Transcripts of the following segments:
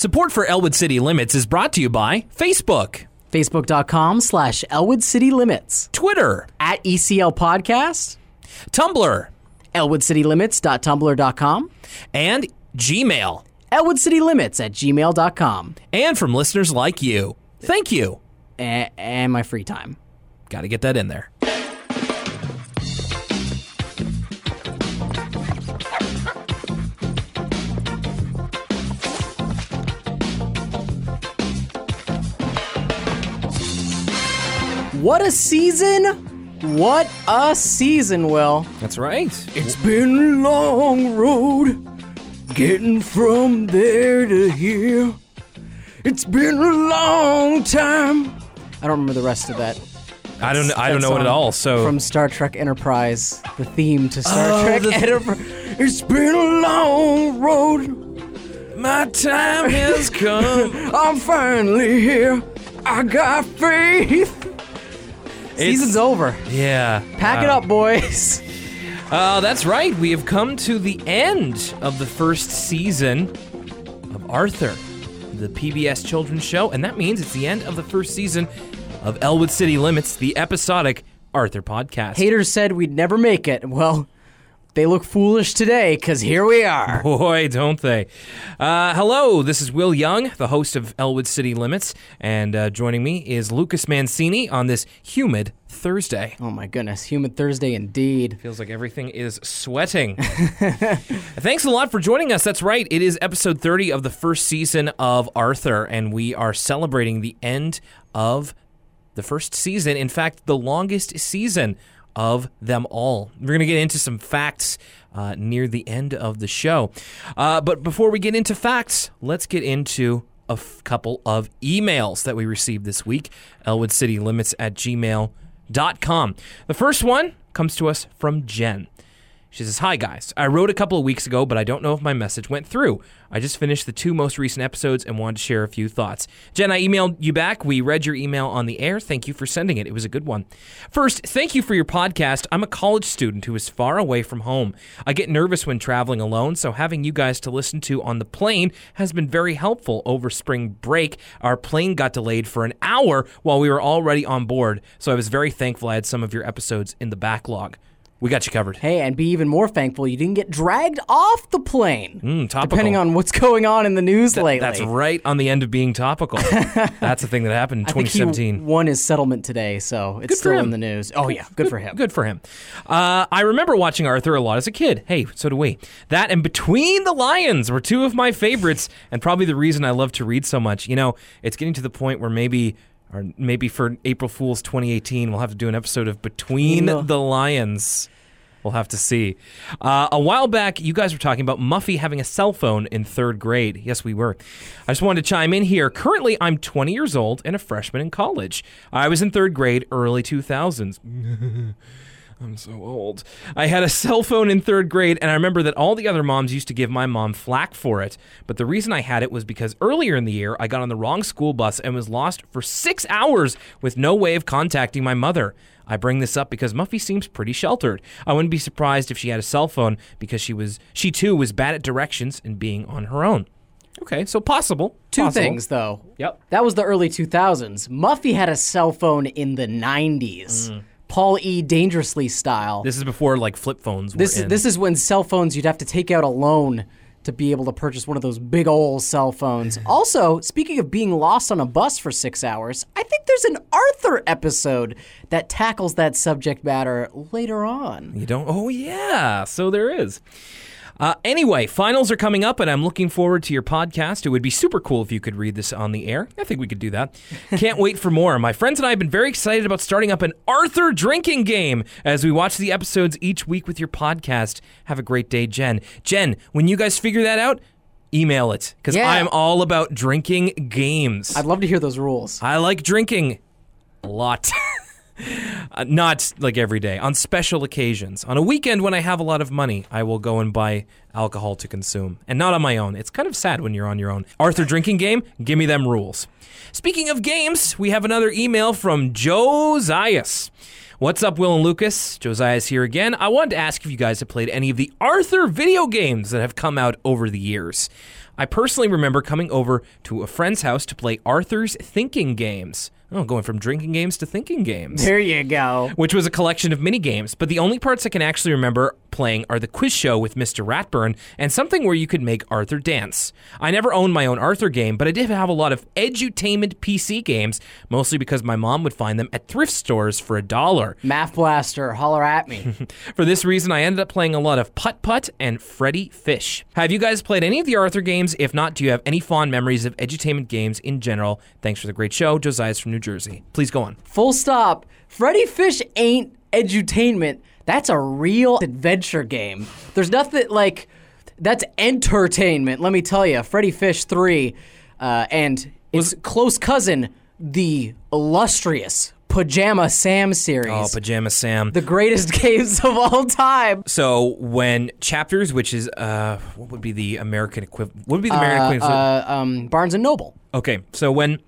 Support for Elwood City Limits is brought to you by Facebook, Facebook.com slash Elwood City Limits. Twitter, At ECL Podcast, Tumblr, ElwoodCityLimits.tumblr.com, and Gmail. ElwoodCityLimits at gmail.com. And from listeners like you. Thank you. A- and my free time. Got to get that in there. What a season! What a season, Will. That's right. It's been a long road getting from there to here. It's been a long time. I don't remember the rest of that. I don't. I don't know it at all. So from Star Trek Enterprise, the theme to Star Oh, Trek the- Enterprise. It's been a long road. my time has come. I'm finally here. I got faith. Season's over. yeah. Pack it up, boys. Uh, that's right. We have come to the end of the first season of Arthur, the PBS children's show, and that means it's the end of the first season of Elwood City Limits, the episodic Arthur podcast. Haters said we'd never make it. Well, they look foolish today because here we are. Boy, don't they. Uh, hello, this is Will Young, the host of Elwood City Limits, and uh, joining me is Lucas Mancini on this humid Thursday. Oh my goodness, Humid Thursday indeed. Feels like everything is sweating. Thanks a lot for joining us. That's right. It is episode 30 of the first season of Arthur, and we are celebrating the end of the first season. In fact, the longest season of them all. We're going to get into some facts uh, near the end of the show. Uh, but before we get into facts, let's get into a f- couple of emails that we received this week. ElwoodCityLimits City Limits at gmail.com. The first one comes to us from Jen. She says, Hi guys. I wrote a couple of weeks ago, but I don't know if my message went through. I just finished the two most recent episodes and wanted to share a few thoughts. Jen, I emailed you back. We read your email on the air. Thank you for sending it. It was a good one. First, thank you for your podcast. I'm a college student who is far away from home. I get nervous when traveling alone, so having you guys to listen to on the plane has been very helpful over spring break. Our plane got delayed for an hour while we were already on board, so I was very thankful I had some of your episodes in the backlog. We got you covered. Hey, and be even more thankful you didn't get dragged off the plane. Mm, topical. depending on what's going on in the news lately. That's right on the end of being topical. That's the thing that happened in I think he 2017. won his settlement today, so it's Good still him. in the news. Oh yeah, good for him. Good for him. Uh, I remember watching Arthur a lot as a kid. Hey, so do we. That and Between the Lions were two of my favorites, and probably the reason I love to read so much. You know, it's getting to the point where maybe. Or maybe for April Fool's 2018, we'll have to do an episode of Between No. the Lions. We'll have to see. Uh, a while back, you guys were talking about Muffy having a cell phone in third grade. Yes, we were. I just wanted to chime in here. Currently, I'm 20 years old and a freshman in college. I was in third grade, early 2000s. I'm so old. I had a cell phone in third grade, and I remember that all the other moms used to give my mom flack for it. But the reason I had it was because earlier in the year, I got on the wrong school bus and was lost for six hours with no way of contacting my mother. I bring this up because Muffy seems pretty sheltered. I wouldn't be surprised if she had a cell phone because she was she too was bad at directions and being on her own. Okay, so possible. Two Possible. things though. Yep. That was the early 2000s. Muffy had a cell phone in the 90s. Paul E. Dangerously style. This is before like flip phones were This in. is this is when cell phones you'd have to take out a loan to be able to purchase one of those big old cell phones. also, speaking of being lost on a bus for six hours, I think there's an Arthur episode that tackles that subject matter later on. You don't? Oh, yeah. So there is. Uh, anyway, finals are coming up, and I'm looking forward to your podcast. It would be super cool if you could read this on the air. I think we could do that. Can't wait for more. My friends and I have been very excited about starting up an Arthur drinking game as we watch the episodes each week with your podcast. Have a great day, Jen. Jen, when you guys figure that out, email it because Yeah. I'm all about drinking games. I'd love to hear those rules. I like drinking a lot. Uh, not like every day, on special occasions. On a weekend when I have a lot of money, I will go and buy alcohol to consume. And not on my own. It's kind of sad when you're on your own. Arthur drinking game, give me them rules. Speaking of games, we have another email from Josias. What's up, Will and Lucas? Josiah's here again. I wanted to ask if you guys have played any of the Arthur video games that have come out over the years. I personally remember coming over to a friend's house to play Arthur's Thinking Games. Oh, going from drinking games to thinking games. There you go. Which was a collection of mini games, but the only parts I can actually remember playing are the quiz show with Mr. Ratburn and something where you could make Arthur dance. I never owned my own Arthur game, but I did have a lot of edutainment PC games, mostly because my mom would find them at thrift stores for a dollar. Math Blaster, holler at me. For this reason, I ended up playing a lot of Putt Putt and Freddy Fish. Have you guys played any of the Arthur games? If not, do you have any fond memories of edutainment games in general? Thanks for the great show. Josiah's from New Jersey. Please go on. Full stop. Freddy Fish ain't edutainment. That's a real adventure game. There's nothing like that's entertainment. Let me tell you, Freddy Fish three, uh, and its close cousin, the illustrious Pajama Sam series. Oh, Pajama Sam. the greatest games of all time. So when chapters, which is uh, what would be the American equivalent? What would be the American Uh, equivalent? uh, um, Barnes and Noble. okay, so when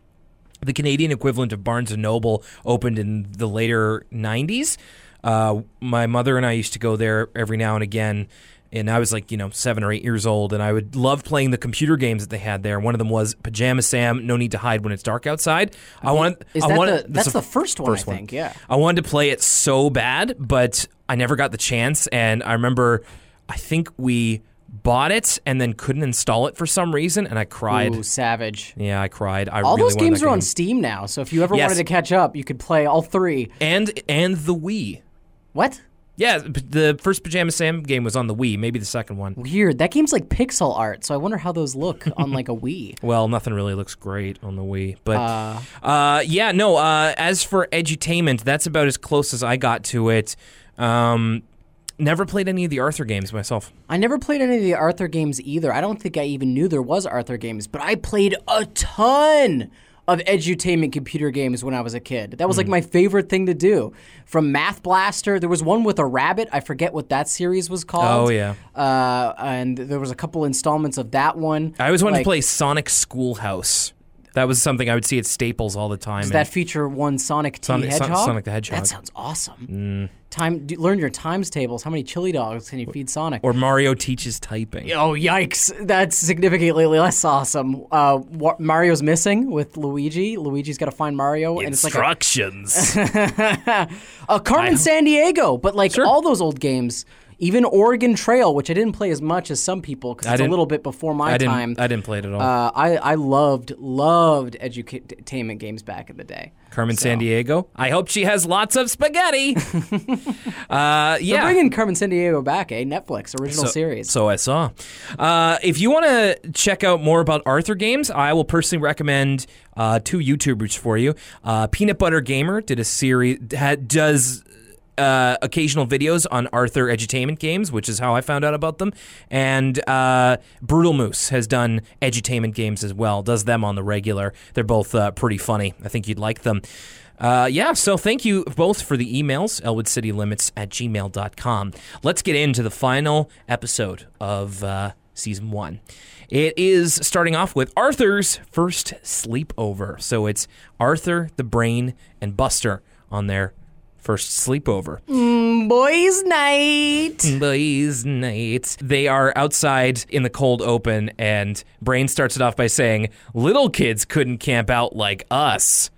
the Canadian equivalent of Barnes and Noble opened in the later '90s, uh, my mother and I used to go there every now and again. And I was like, you know, seven or eight years old, and I would love playing the computer games that they had there. One of them was Pajama Sam, No Need to Hide When It's Dark Outside. I wanted. Is I that wanted, the, that's the first one, first I think. Yeah. I wanted to play it so bad, but I never got the chance. And I remember, I think we bought it and then couldn't install it for some reason, and I cried. Ooh, savage. Yeah, I cried. I All really those games are on. Steam now, so if you ever Yes. wanted to catch up, you could play all three. and and the Wii. What? Yeah, the first Pajama Sam game was on the Wii. Maybe the second one. Weird. That game's like pixel art, so I wonder how those look on like a Wii. Well, nothing really looks great on the Wii, but Uh, uh, yeah, no. Uh, as for edutainment, that's about as close as I got to it. Um, never played any of the Arthur games myself. I never played any of the Arthur games either. I don't think I even knew there was Arthur games, but I played a ton of edutainment computer games when I was a kid. That was like my favorite thing to do. From Math Blaster, there was one with a rabbit. I forget what that series was called. Oh, yeah. Uh, and there was a couple installments of that one. I always wanted Like, to play Sonic Schoolhouse. That was something I would see at Staples all the time. Does that feature one Sonic T Sonic- Son- Hedgehog? Sonic the Hedgehog. Mm. That sounds awesome. Time. Do, learn your times tables. How many chili dogs can you feed Sonic? or Mario teaches typing. Oh yikes! That's significantly less awesome. Uh, Wa- Mario's missing with Luigi. Luigi's got to find Mario, and it's like a, Instructions. a Carmen Sandiego. But like Sure. all those old games, even Oregon Trail, which I didn't play as much as some people because it's a little bit before my I didn't. time. I didn't play it at all. uh, I I loved loved edutainment games back in the day. Carmen so- Sandiego. I hope she has lots of spaghetti. uh, They're yeah. bringing Carmen Sandiego back, eh? Netflix original so, series. So I saw. Uh, if you want to check out more about Arthur games, I will personally recommend uh, two YouTubers for you. Uh, Peanut Butter Gamer did a series had, does. Uh, occasional videos on Arthur edutainment games, which is how I found out about them. And uh, Brutal Moose has done edutainment games as well, does them on the regular. They're both uh, pretty funny. I think you'd like them. Uh, yeah, so thank you both for the emails, elwoodcitylimits at gmail.com. Let's get into the final episode of uh, season one. It is starting off with Arthur's first sleepover. So it's Arthur, the Brain, and Buster on their first sleepover. Mm, boys' night. Boys' night. They are outside in the cold open, and Brain starts it off by saying, Little kids couldn't camp out like us.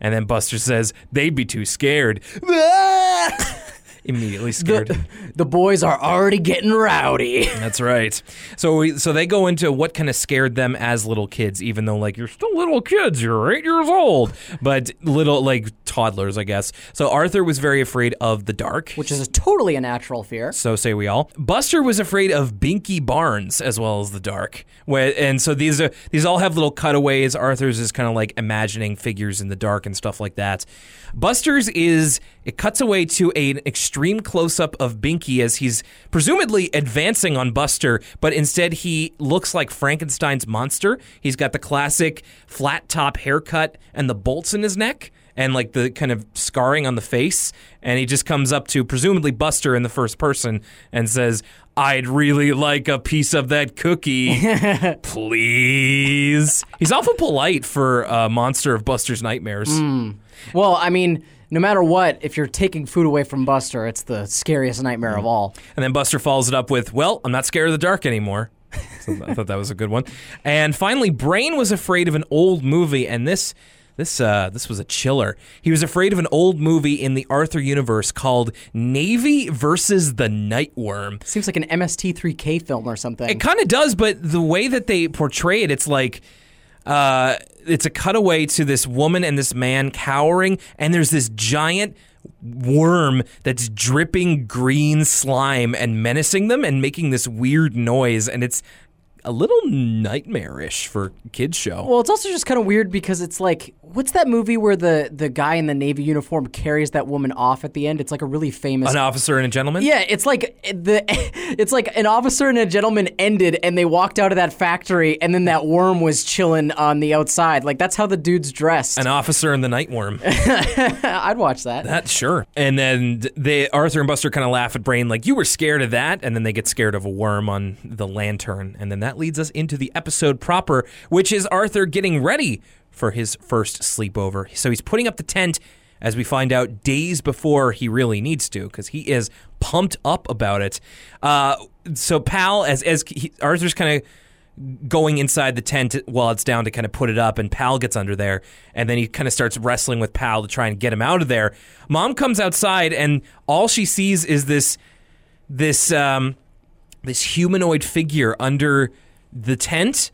And then Buster says, They'd be too scared. Immediately scared. The, the boys are already getting rowdy. That's right. So we, so they go into what kind of scared them as little kids, even though like you're still little kids, you're eight years old, but little like toddlers, I guess. So Arthur was very afraid of the dark. which is a totally a natural fear. So say we all. Buster was afraid of Binky Barnes as well as the dark. And so these are these all have little cutaways. Arthur's is kind of like imagining figures in the dark and stuff like that. Buster's is it cuts away to an extreme close up of Binky as he's presumably advancing on Buster, but instead he looks like Frankenstein's monster. He's got the classic flat top haircut and the bolts in his neck and like the kind of scarring on the face. And he just comes up to presumably Buster in the first person and says, I'd really like a piece of that cookie, please. He's awful polite for a monster of Buster's nightmares. Hmm. Well, I mean, no matter what, if you're taking food away from Buster, it's the scariest nightmare of all. And then Buster follows it up with, Well, I'm not scared of the dark anymore. So I thought that was a good one. And finally, Brain was afraid of an old movie, and this this uh, this was a chiller. He was afraid of an old movie in the Arthur universe called Navy versus the Nightworm. Seems like an MST3K film or something. It kind of does, but the way that they portray it, it's like uh, it's a cutaway to this woman and this man cowering, and there's this giant worm that's dripping green slime and menacing them and making this weird noise, and it's a little nightmarish for kids show. Well, it's also just kind of weird because it's like, what's that movie where the the guy in the navy uniform carries that woman off at the end? It's like a really famous. An officer and a gentleman. yeah, it's like the it's like an officer and a gentleman ended, and they walked out of that factory, and then that worm was chilling on the outside. Like that's how the dude's dressed. An officer and the night worm. I'd watch that. That sure. And then they Arthur and Buster kind of laugh at Brain like you were scared of that, and then they get scared of a worm on the lantern, and then that leads us into the episode proper, which is Arthur getting ready for his first sleepover. So he's putting up the tent. As we find out days before he really needs to, because he is pumped up about it. Uh, so Pal, as as he, Arthur's kind of going inside the tent while it's down to kind of put it up, and Pal gets under there, and then he kind of starts wrestling with Pal to try and get him out of there. Mom comes outside, and all she sees is this this um, this humanoid figure under the tent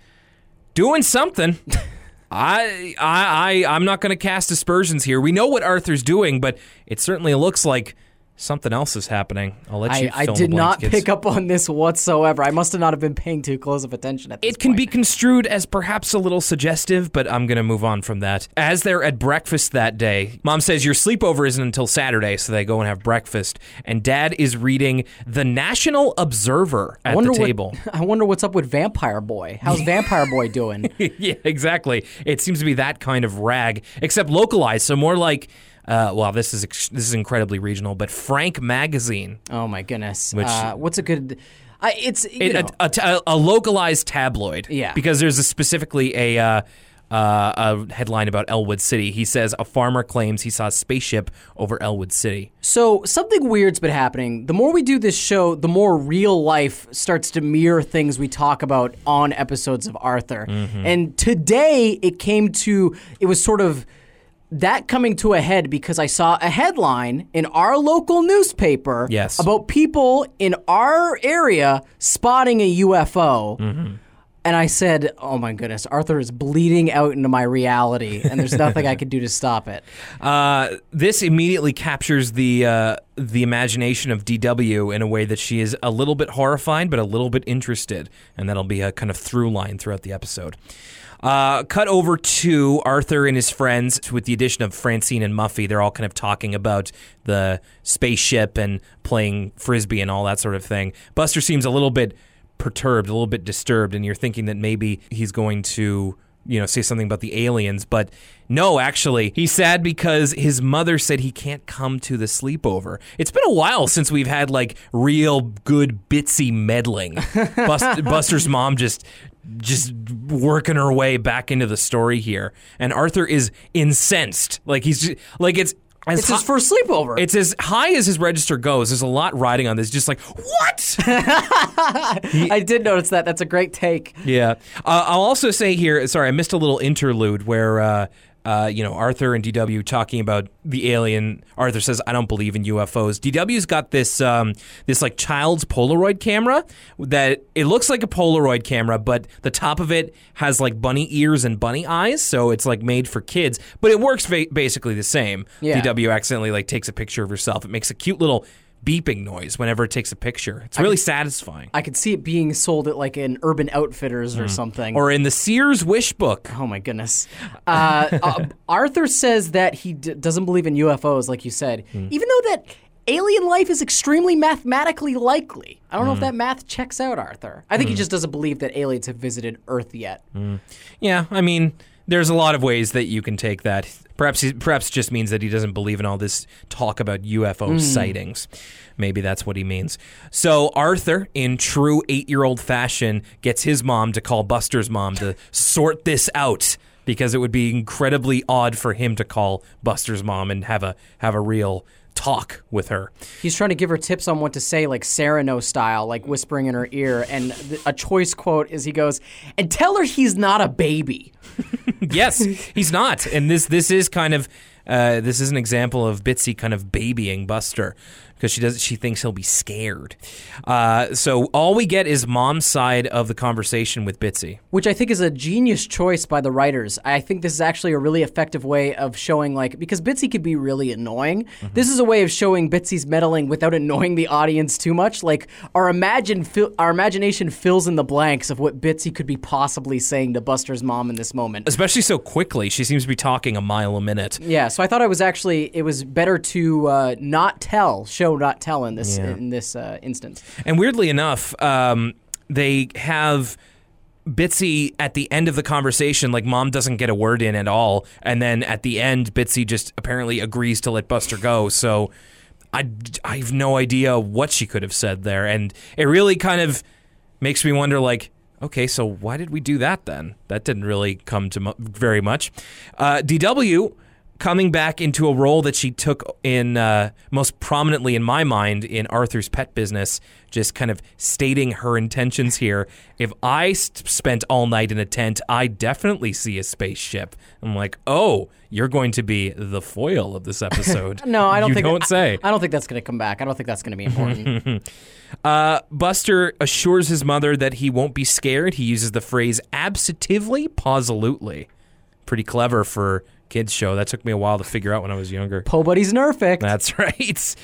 doing something. I I I I'm not going to cast aspersions here. We know what Arthur's doing, but it certainly looks like something else is happening. I'll let you. I, I fill in the did not kids. pick up on this whatsoever. I must have not have been paying too close of attention at this It can point. be construed as perhaps a little suggestive, but I'm going to move on from that. As they're at breakfast that day, mom says your sleepover isn't until Saturday, so they go and have breakfast. And dad is reading The National Observer at the table. What, I wonder what's up with Vampire Boy. How's Vampire Boy doing? yeah, exactly. It seems to be that kind of rag, except localized, so more like. Uh, well, this is ex- this is incredibly regional, but Frank Magazine, Oh my goodness. Which- uh, what's a good? I, it's It- a, a, ta- a localized tabloid. Yeah. because there's a specifically a uh, uh, a headline about Elwood City. He says a farmer claims he saw a spaceship over Elwood City. So something weird's been happening. The more we do this show, the more real life starts to mirror things we talk about on episodes of Arthur. Mm-hmm. And today it came to it was sort of that coming to a head because I saw a headline in our local newspaper Yes. about people in our area spotting a UFO. Mm-hmm. And I said, "Oh my goodness, Arthur is bleeding out into my reality, and there's nothing I can do to stop it." Uh, this immediately captures the uh, the imagination of DW in a way that she is a little bit horrified, but a little bit interested, and that'll be a kind of through line throughout the episode. Uh, cut over to Arthur and his friends with the addition of Francine and Muffy. They're all kind of talking about the spaceship and playing frisbee and all that sort of thing. Buster seems a little bit perturbed, a little bit disturbed, and you're thinking that maybe he's going to, you know, say something about the aliens, but no, actually, he's sad because his mother said he can't come to the sleepover. It's been a while since we've had like real good bitsy meddling. Bust- Buster's mom just just working her way back into the story here, and Arthur is incensed. Like he's just, like it's. As It's his first sleepover. it's as high as his register goes. There's a lot riding on this. Just like what? I did notice that. That's a great take. Yeah. Uh, I'll also say here, sorry, I missed a little interlude where, uh, uh, you know, Arthur and DW talking about the alien. Arthur says, "I don't believe in UFOs." DW's got this, um, this like child's Polaroid camera that it looks like a Polaroid camera, but the top of it has like bunny ears and bunny eyes, so it's like made for kids. But it works ba- basically the same. Yeah. DW accidentally like takes a picture of herself. It makes a cute little beeping noise whenever it takes a picture. It's really satisfying. I could see it being sold at like an Urban Outfitters or mm. something. Or in the Sears Wish book. oh my goodness. Uh, uh, Arthur says that he d- doesn't believe in UFOs, like you said, hmm. even though that alien life is extremely mathematically likely. I don't know if hmm. that math checks out, Arthur. I think he hmm. just doesn't believe that aliens have visited Earth yet. Yeah, I mean, there's a lot of ways that you can take that. Perhaps, he, perhaps just means that he doesn't believe in all this talk about UFO hmm. sightings. Maybe that's what he means. So Arthur, in true eight-year-old fashion, gets his mom to call Buster's mom to sort this out because it would be incredibly odd for him to call Buster's mom and have a have a real talk with her. He's trying to give her tips on what to say, like Cyrano style, like whispering in her ear. And th- a choice quote is he goes, and tell her he's not a baby. yes, he's not, and this this is kind of uh, this is an example of Bitsy kind of babying Buster because she does she thinks he'll be scared. Uh, so all we get is mom's side of the conversation with Bitsy. Which I think is a genius choice by the writers. I think this is actually a really effective way of showing, like, because Bitsy could be really annoying. This is a way of showing Bitsy's meddling without annoying the audience too much. Like, our imagine fi- our imagination fills in the blanks of what Bitsy could be possibly saying to Buster's mom in this moment. Especially so quickly, she seems to be talking a mile a minute. Yeah, so I thought I was actually it was better to uh, not tell, show not tell in this Yeah. in this uh, instance. And weirdly enough, um, they have Bitsy at the end of the conversation, like mom doesn't get a word in at all, and then at the end, Bitsy just apparently agrees to let Buster go. So I, I have no idea what she could have said there, and it really kind of makes me wonder, like. Okay, so why did we do that then? That didn't really come to mu- very much. Uh, DW coming back into a role that she took in uh, most prominently in my mind in Arthur's pet business, just kind of stating her intentions here. If I s- spent all night in a tent, I definitely see a spaceship. I'm like, oh, you're going to be the foil of this episode. No, I don't you think don't I- say. I, don't think that's going to come back. I don't think that's going to be important. Uh, Buster assures his mother that he won't be scared. He uses the phrase absentively, positively. Pretty clever for kids show. That took me a while to figure out when I was younger. Po Buddy's Nerfect. That's right.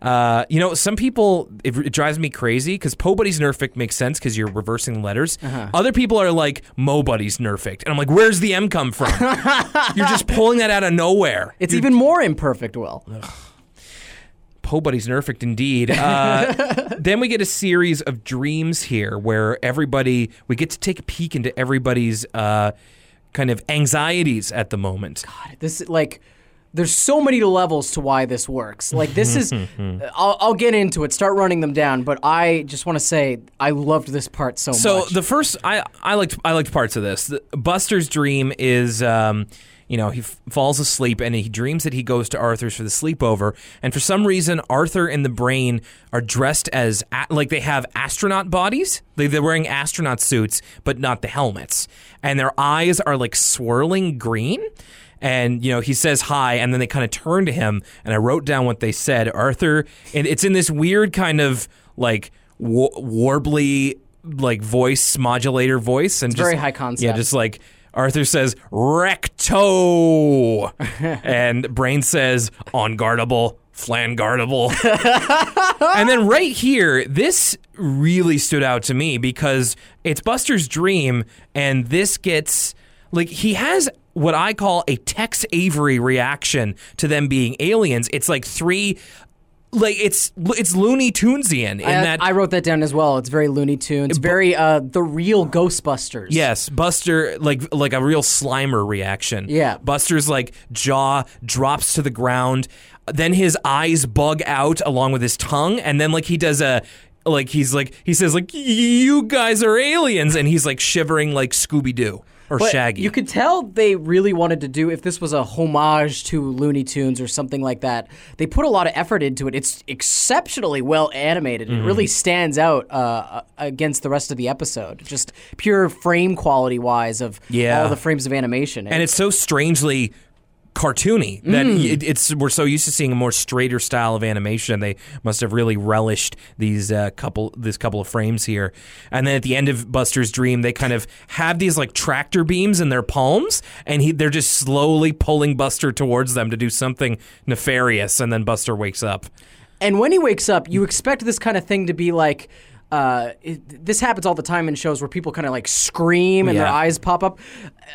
Uh, you know, some people it, it drives me crazy because Po Buddy's Nerfic makes sense because you're reversing letters. Uh-huh. Other people are like Mo Buddy's Nerfic, and I'm like, where's the M come from? you're just pulling that out of nowhere. It's even more imperfect, Will. Po Buddy's Nerfect indeed. Uh, then we get a series of dreams here where everybody, we get to take a peek into everybody's uh, kind of anxieties at the moment. God, this like there's so many levels to why this works. Like this is I'll, I'll get into it, start running them down, but I just want to say I loved this part so, So much. So the first, I, I liked I liked parts of this. The, Buster's dream is, um, you know, he f- falls asleep and he dreams that he goes to Arthur's for the sleepover, and for some reason, Arthur and the Brain are dressed as a- like they have astronaut bodies. They, they're wearing astronaut suits, but not the helmets, and their eyes are like swirling green. And you know he says hi, and then they kind of turn to him, and I wrote down what they said. Arthur, and it's in this weird kind of like wa- warbly like voice modulator voice and just, very high concept. Yeah, just like Arthur says recto, and Brain says on guardable, flan guardable, and then right here, this really stood out to me because it's Buster's dream, and this gets like he has what I call a Tex Avery reaction to them being aliens. It's like three. Like it's it's Looney Tunesian in I, that I wrote that down as well. It's very Looney Tunes, very uh, the real Ghostbusters. Yes, Buster like like a real Slimer reaction. Yeah. Buster's like jaw drops to the ground, then his eyes bug out along with his tongue, and then like he does a like he's like he says like you guys are aliens, and he's like shivering like Scooby Doo or But Shaggy. You could tell they really wanted to do if this was a homage to Looney Tunes or something like that. They put a lot of effort into it. It's exceptionally well animated. It Mm-hmm. really stands out uh, against the rest of the episode. Just pure frame quality wise of Yeah. all the frames of animation. and it's so strangely cartoony that Mm. it, it's we're so used to seeing a more straighter style of animation. They must have really relished these uh, couple this couple of frames here. And then at the end of Buster's dream, they kind of have these like tractor beams in their palms, and he they're just slowly pulling Buster towards them to do something nefarious. And then Buster wakes up. And when he wakes up, you expect this kind of thing to be like. Uh, it, this happens all the time in shows where people kind of like scream and their eyes pop up.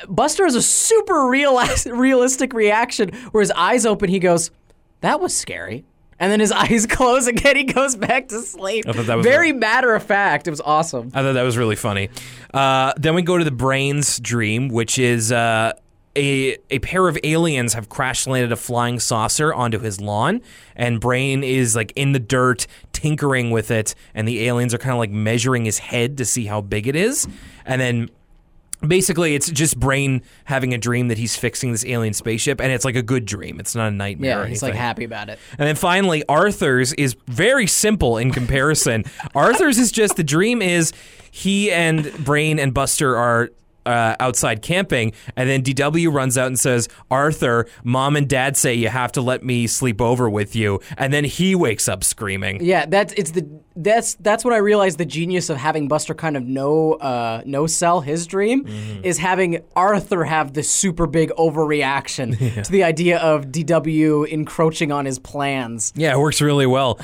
Buster has a super real, realistic reaction where his eyes open. He goes, "That was scary," and then his eyes close again. He goes back to sleep. I thought that was Very matter of fact. It was awesome. I thought that was really funny. Uh, then we go to the brains dream, which is uh, a a pair of aliens have crash landed a flying saucer onto his lawn, and Brain is like in the dirt tinkering with it, and the aliens are kind of like measuring his head to see how big it is, and then. Basically, it's just Brain having a dream that he's fixing this alien spaceship, and it's like a good dream. It's not a nightmare. Yeah, he's like happy about it. And then finally, Arthur's is very simple in comparison. Arthur's is just the dream is he and Brain and Buster are. Uh, outside camping, and then DW runs out and says, "Arthur, mom and dad say you have to let me sleep over with you," and then he wakes up screaming. Yeah, that's it's the that's that's what I realized the genius of having Buster kind of no uh no sell his dream Mm-hmm. is having Arthur have this super big overreaction to the idea of DW encroaching on his plans. Yeah, it works really well.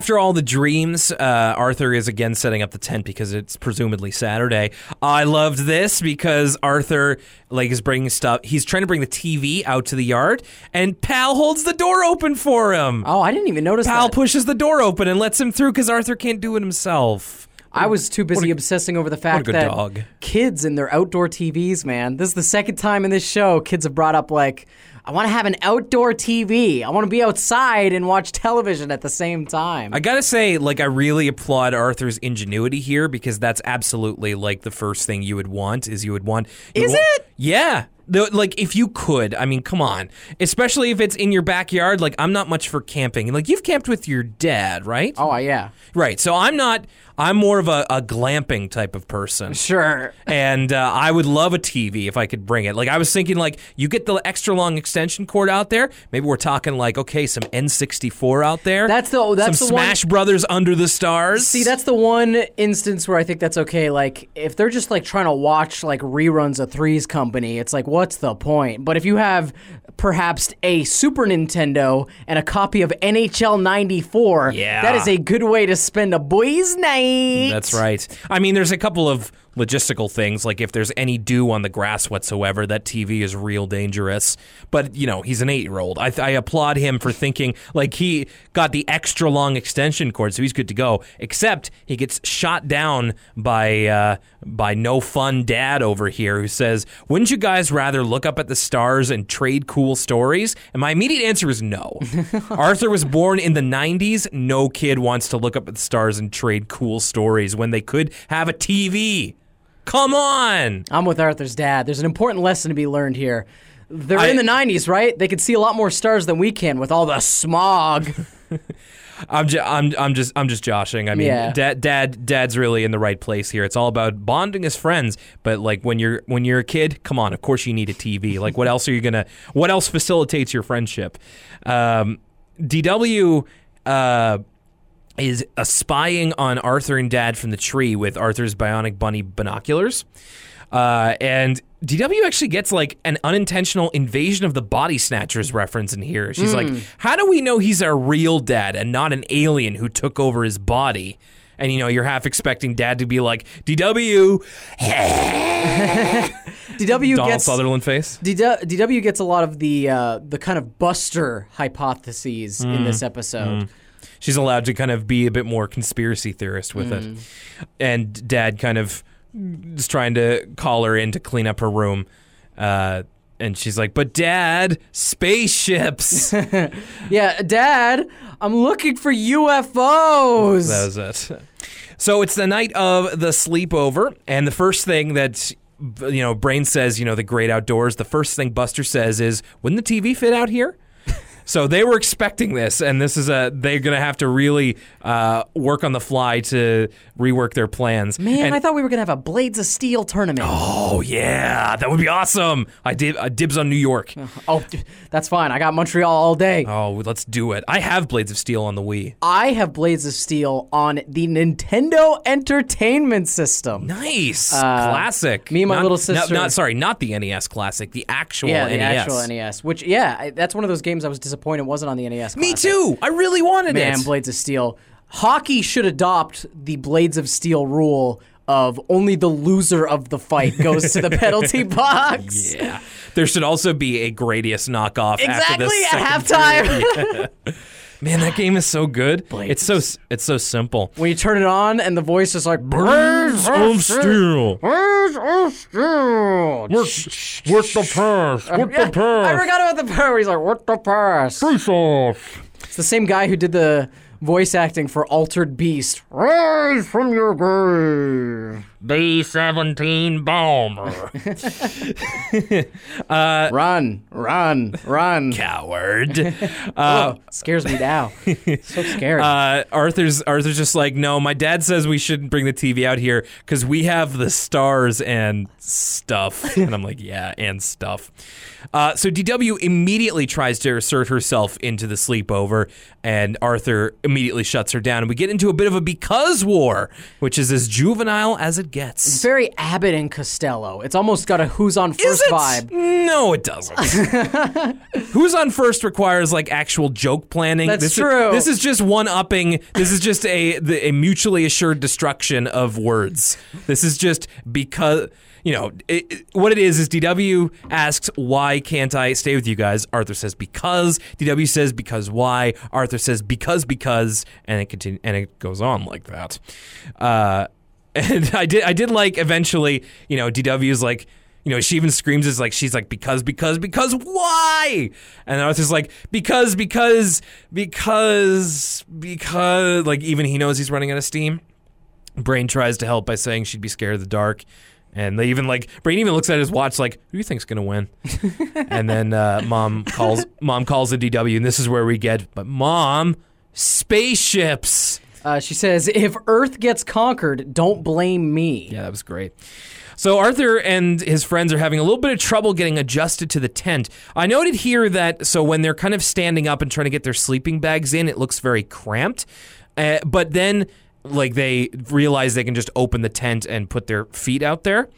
After all the dreams, uh, Arthur is again setting up the tent because it's presumably Saturday. I loved this because Arthur like is bringing stuff. He's trying to bring the TV out to the yard, and Pal holds the door open for him. Oh, I didn't even notice Pal that. pushes the door open and lets him through because Arthur can't do it himself. I was too busy obsessing over the fact that dog. kids and their outdoor TVs, man. This is the second time in this show kids have brought up like, I want to have an outdoor TV. I want to be outside and watch television at the same time. I gotta say, like, I really applaud Arthur's ingenuity here because that's absolutely like the first thing you would want is you would want. you Is it? Yeah. The, like if you could, I mean, come on. Especially if it's in your backyard. Like I'm not much for camping. Like you've camped with your dad, right? oh yeah, Right. So I'm not. I'm more of a, a glamping type of person. sure. and uh, I would love a TV if I could bring it. Like I was thinking, like you get the extra long extension cord out there. Maybe we're talking like okay, some N64 out there. That's the- that's some the one- Smash Brothers Under the Stars. See, that's the one instance where I think that's okay. Like, if they're just like trying to watch like reruns of Three's Company, it's like, what's the point? But if you have perhaps a Super Nintendo and a copy of NHL '94, Yeah. that is a good way to spend a boys' night. That's right. I mean, there's a couple of logistical things, like if there's any dew on the grass whatsoever, that TV is real dangerous. But, you know, he's an eight year old. I, I applaud him for thinking, like, he got the extra long extension cord, so he's good to go. Except he gets shot down by, uh, by no fun dad over here who says, Wouldn't you guys rather look up at the stars and trade cool stories? And my immediate answer is no. Arthur was born in the 90s. No kid wants to look up at the stars and trade cool stories when they could have a TV. Come on. I'm with Arthur's dad. There's an important lesson to be learned here. They're I- in the 90s, right? They could see a lot more stars than we can with all the smog. I'm just, I'm, I'm just, I'm just joshing. I mean, Yeah. dad, dad, dad's really in the right place here. It's all about bonding as friends. But like when you're, when you're a kid, come on. Of course, you need a TV. Like, what else are you gonna? What else facilitates your friendship? Um, DW. Uh, is uh, spying on Arthur and Dad from the tree with Arthur's bionic bunny binoculars. Uh, and DW actually gets like an unintentional invasion of the body snatchers reference in here. She's like, How do we know he's our real dad and not an alien who took over his body? And you know, you're half expecting dad to be like, DW, DW Donald gets Sutherland face. DW, gets a lot of the uh, the kind of Buster hypotheses in this episode. She's allowed to kind of be a bit more conspiracy theorist with it. And dad kind of is trying to call her in to clean up her room. Uh, and she's like, But dad, spaceships. Yeah, Dad, I'm looking for UFOs. That was it. So it's the night of the sleepover. And the first thing that. You know, Brain says, you know, the great outdoors. The first thing Buster says is, wouldn't the TV fit out here? So they were expecting this, and this is a they're going to have to really uh, work on the fly to rework their plans. Man, And- I thought we were gonna have a Blades of Steel tournament. oh yeah, that would be awesome. I did uh, dibs on New York. Oh, that's fine. I got Montreal all day. Oh, let's do it. I have Blades of Steel on the Wii. I have Blades of Steel on the Nintendo Entertainment System. Nice, classic. me and my Not- little not- sister- Not, sorry, not the NES classic, the actual Yeah, the NES. actual NES. Which, yeah, that's one of those games I was disappointed it wasn't on the NES. Me Classic. too. I really wanted Man, it. Blades of Steel. Hockey should adopt the Blades of Steel rule of only the loser of the fight goes to the penalty box. yeah. There should also be a Gradius knockoff after Exactly the at second halftime. Man, that game is so good. It's so it's so simple. when you turn it on and the voice is like, Blades of Steel. Blades of Steel. With the pass. With Yeah, the pass. I forgot about the power. He's like, what the pass? Face off. It's the same guy who did the voice acting for Altered Beast. Rise from your grave. B 17 bomber. run, run, run. Coward. Oh, scares me now. so scared. Uh, Arthur's Arthur's just like, no, my dad says we shouldn't bring the TV out here because we have the stars and stuff. and I'm like, yeah, and stuff. Uh, so DW immediately tries to assert herself into the sleepover, and Arthur immediately shuts her down. And we get into a bit of a because war, which is as juvenile as it gets. Very Abbott and Costello. It's almost got a who's on first vibe. No, it doesn't. Who's on first requires like actual joke planning. That's this true. Is, this is just one upping. This is just a the, a mutually assured destruction of words. This is just because you know it, it- what it is. Is DW asks why can't I stay with you guys? Arthur says because. DW says because why? Arthur says because because, and it continue and it goes on like that. Uh, and I did I did like eventually, you know, DW is like, you know, she even screams is like she's like because because because why? And Arthur's like because because because because like even he knows he's running out of steam. Brain tries to help by saying she'd be scared of the dark. And they even like Brain even looks at his watch like, who do you think's gonna win? and then uh, mom calls mom calls the DW, and this is where we get but mom, spaceships. Uh, she says, if Earth gets conquered, don't blame me. Yeah, that was great. So Arthur and his friends are having a little bit of trouble getting adjusted to the tent. I noted here that so when they're kind of standing up and trying to get their sleeping bags in, it looks very cramped. Uh, but then like they realize they can just open the tent and put their feet out there.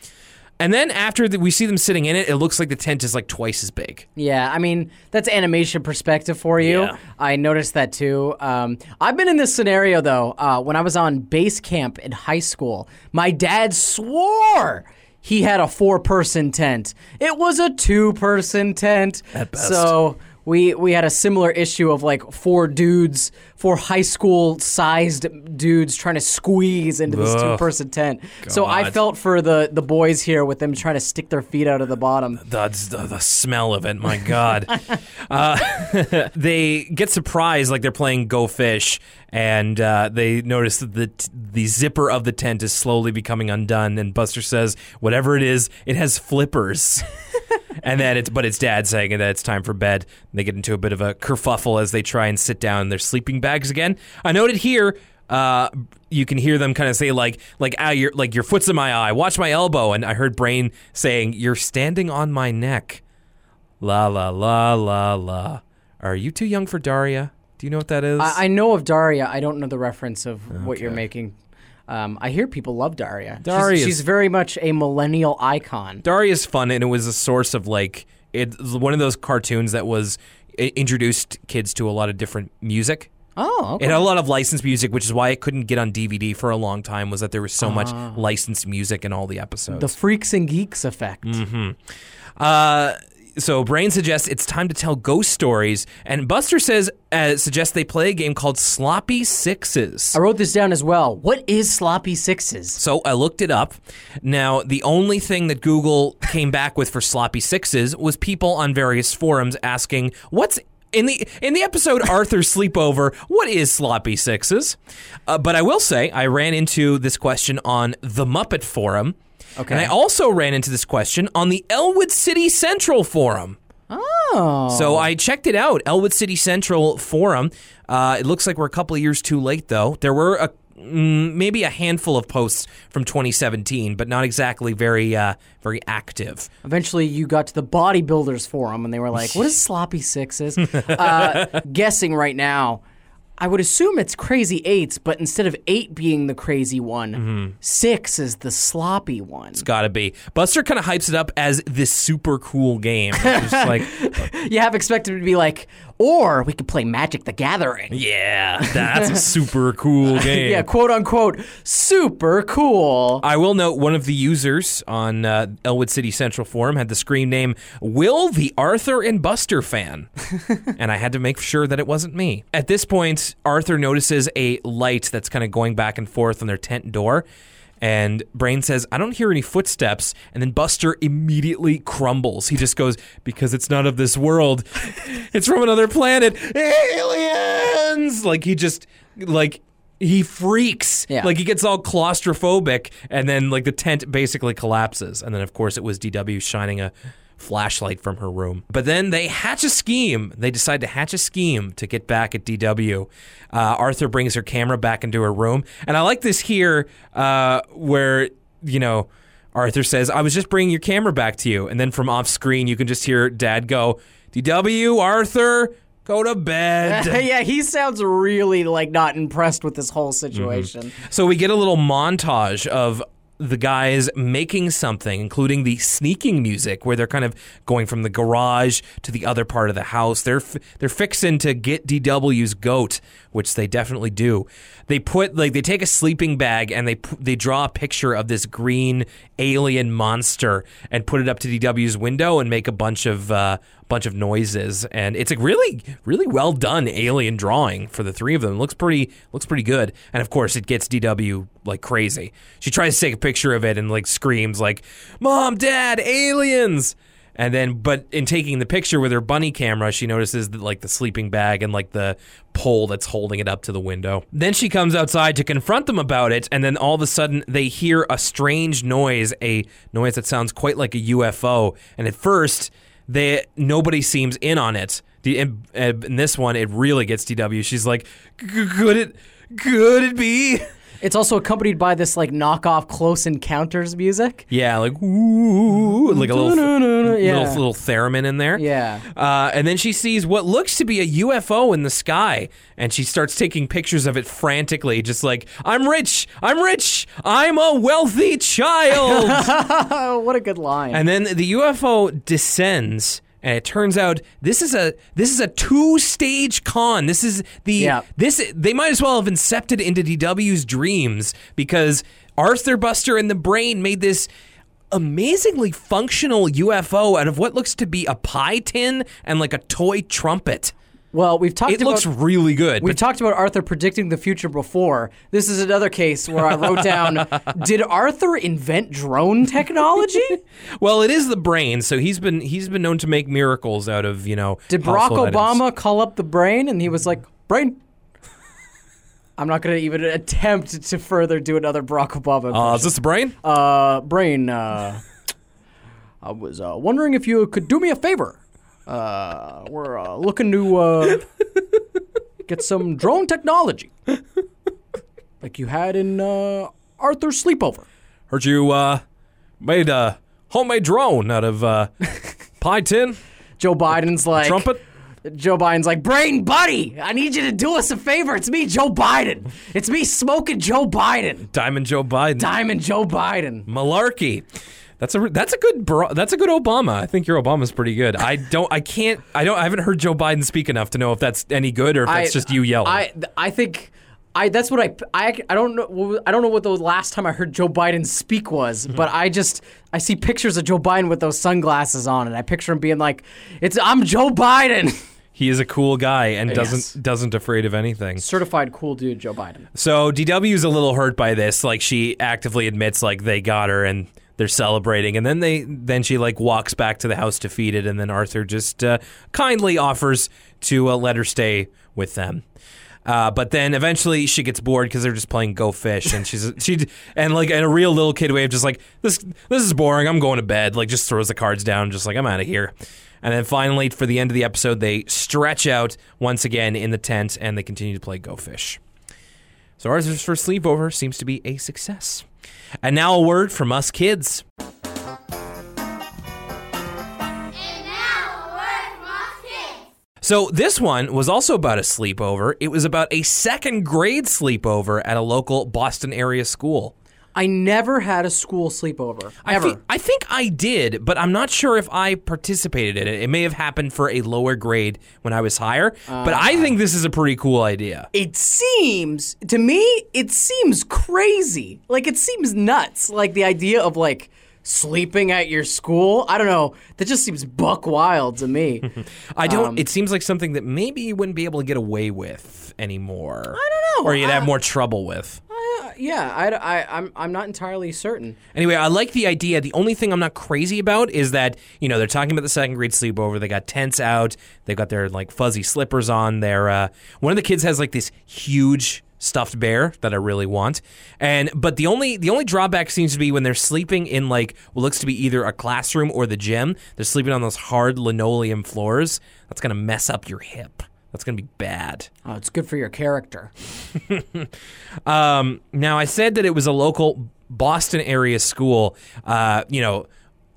And then after the, we see them sitting in it, it looks like the tent is like twice as big. Yeah, I mean that's animation perspective for you. Yeah. I noticed that too. Um, I've been in this scenario though. Uh, when I was on base camp in high school, my dad swore he had a four-person tent. It was a two-person tent. At best. So we we had a similar issue of like four dudes, four high school sized dudes trying to squeeze into this Ugh. two-person tent. So I God. felt for the the boys here with them trying to stick their feet out of the bottom. That's the, the smell of it. My God. uh, they get surprised like they're playing Go Fish, and uh, they notice that the the zipper of the tent is slowly becoming undone. And Buster says, "Whatever it is, it has flippers." and then it's but it's Dad saying that it's time for bed. They get into a bit of a kerfuffle as they try and sit down in their sleeping bags again. I noted here. Uh, you can hear them kind of say like, like, ah, your like your foot's in my eye. Watch my elbow. And I heard Brain saying, "You're standing on my neck." La la la la la. Are you too young for Daria? Do you know what that is? I, I know of Daria. I don't know the reference of what you're making. Um, I hear people love Daria. She's- She's, very much a millennial icon. Daria's fun, and it was a source of like it was one of those cartoons that was introduced kids to a lot of different music. Oh, okay. It had a lot of licensed music, which is why it couldn't get on DVD for a long time. Was that there was so much licensed music in all the episodes. the freaks and geeks effect. Mm-hmm. Uh, so Brain suggests it's time to tell ghost stories, and Buster says uh, suggests they play a game called Sloppy Sixes. I wrote this down as well. What is sloppy sixes? So I looked it up. Now, the only thing that Google came back with for sloppy sixes was people on various forums asking, "What's in the in the episode Arthur's sleepover? What is sloppy sixes?" Uh, but I will say, I ran into this question on the Muppet forum, Okay. and I also ran into this question on the Elwood City Central forum. Oh, So I checked it out, Elwood City Central forum. Uh, it looks like we're a couple of years too late, though. There were a maybe a handful of posts from 2017, but not exactly very uh, very active. eventually you got to the bodybuilders forum and they were like, "What is sloppy sixes? uh, guessing right now. I would assume it's crazy eights, but instead of eight being the crazy one, six is the sloppy one. It's got to be. Buster kind of hypes it up as this super cool game. Like, You have expected it to be like, or we could play Magic the Gathering. yeah, that's a super cool game. Yeah, quote unquote, super cool. I will note one of the users on uh, Elwood City Central Forum had the screen name Will the Arthur and Buster fan. and I had to make sure that it wasn't me. At this point, Arthur notices a light that's kind of going back and forth on their tent door. And Brain says, I don't hear any footsteps. And then Buster immediately crumbles. He just goes, Because it's not of this world. It's from another planet. Aliens! Like, he just, like, he freaks. Yeah. Like he gets all claustrophobic, and then like the tent basically collapses. And then of course it was DW shining a flashlight from her room. But then they hatch a scheme. They decide to hatch a scheme to get back at DW. Uh, Arthur brings her camera back into her room, and I like this here uh, where you know. Arthur says, I was just bringing your camera back to you. And then from off screen, you can just hear dad go, DW, Arthur, go to bed. yeah, he sounds really like not impressed with this whole situation. So we get a little montage of the guys making something, including the sneaking music, where they're kind of going from the garage to the other part of the house. They're f- they're fixing to get DW's goat, which they definitely do. They put like they take a sleeping bag and they p- they draw a picture of this green alien monster and put it up to DW's window and make a bunch of uh, bunch of noises. And it's a really really well done alien drawing for the three of them. It looks pretty looks pretty good. And of course, it gets DW like crazy. She tries to take a picture of it and like screams like, "Mom, Dad, aliens!" And then, but in taking the picture with her bunny camera, she notices that like the sleeping bag and like the pole that's holding it up to the window. Then she comes outside to confront them about it, and then all of a sudden they hear a strange noise, a noise that sounds quite like a UFO. And at first, they nobody seems in on it. In, in this one, it really gets DW. She's like, "Could it, could it be?" It's also accompanied by this like knockoff Close Encounters music. Yeah, like ooh, like a little, Yeah. little little theremin in there. Yeah. Uh, and then she sees what looks to be a UFO in the sky, and she starts taking pictures of it frantically, just like I'm rich, I'm rich, I'm a wealthy child. What a good line. and then the UFO descends. And it turns out this is a this is a two stage con. This is the Yeah. this they might as well have incepted into DW's dreams because Arthur Buster and the Brain made this amazingly functional UFO out of what looks to be a pie tin and like a toy trumpet. Well, we've talked It about looks really good. We've but talked about Arthur predicting the future before. This is another case where I wrote down Did Arthur invent drone technology? well, it is the brain, so he's been he's been known to make miracles out of you know. Did Barack household items. Obama call up the brain and he was like, Brain? I'm not going to even attempt to further do another Barack Obama. Uh, is this the brain? Uh, Brain, uh, I was uh, wondering if you could do me a favor. Uh, we're uh, looking to uh, get some drone technology, like you had in uh, Arthur's sleepover. Heard you uh, made a homemade drone out of uh, pie tin Joe Biden's like trumpet. Joe Biden's like, Brain, buddy, I need you to do us a favor. It's me, Joe Biden. It's me smoking Joe Biden. Diamond Joe Biden. Diamond Joe Biden. Malarkey. That's a that's a good bro, that's a good Obama. I think your Obama's pretty good. I don't I can't I don't I haven't heard Joe Biden speak enough to know if that's any good or if that's I- just you yelling. I I think I that's what I I I don't know I don't know what the last time I heard Joe Biden speak was, Mm-hmm. but I just I see pictures of Joe Biden with those sunglasses on, and I picture him being like, "It's I'm Joe Biden." he is a cool guy and doesn't doesn't afraid of anything. Certified cool dude, Joe Biden. So DW's a little hurt by this. Like she actively admits like they got her and they're celebrating, and then they then she like walks back to the house defeated, and then Arthur just uh, kindly offers to uh, let her stay with them. Uh, but then eventually she gets bored because they're just playing Go Fish, and she's she and like in a real little kid way of just like this this is boring. I'm going to bed. Like just throws the cards down, just like I'm out of here. And then finally, for the end of the episode, they stretch out once again in the tent and they continue to play Go Fish. So Arthur's first sleepover seems to be a success. And now a word from us kids. And now, a word from us kids. So this one was also about a sleepover. It was about a second grade sleepover at a local Boston area school. I never had a school sleepover I ever. I think I did, but I'm not sure if I participated in it. It may have happened for a lower grade when I was higher, but I think this is a pretty cool idea. it seems to me it seems crazy like it seems nuts like the idea of like sleeping at your school i don't know that just seems buck wild to me I don't. Um, it seems like something that maybe you wouldn't be able to get away with anymore. I don't know. or you'd have more trouble with. Yeah I, I, I'm, I'm not entirely certain Anyway, I like the idea. The only thing I'm not crazy about is that you know they're talking about the second grade sleepover. They got tents out. They've got their like fuzzy slippers on. Their uh, one of the kids has like this huge stuffed bear that I really want. And but the only the only drawback seems to be when they're sleeping in like what looks to be either a classroom or the gym. They're sleeping on those hard linoleum floors. That's gonna mess up your hip. That's gonna be bad. Oh, it's good for your character. Um, now, I said that it was a local Boston area school. Uh, you know,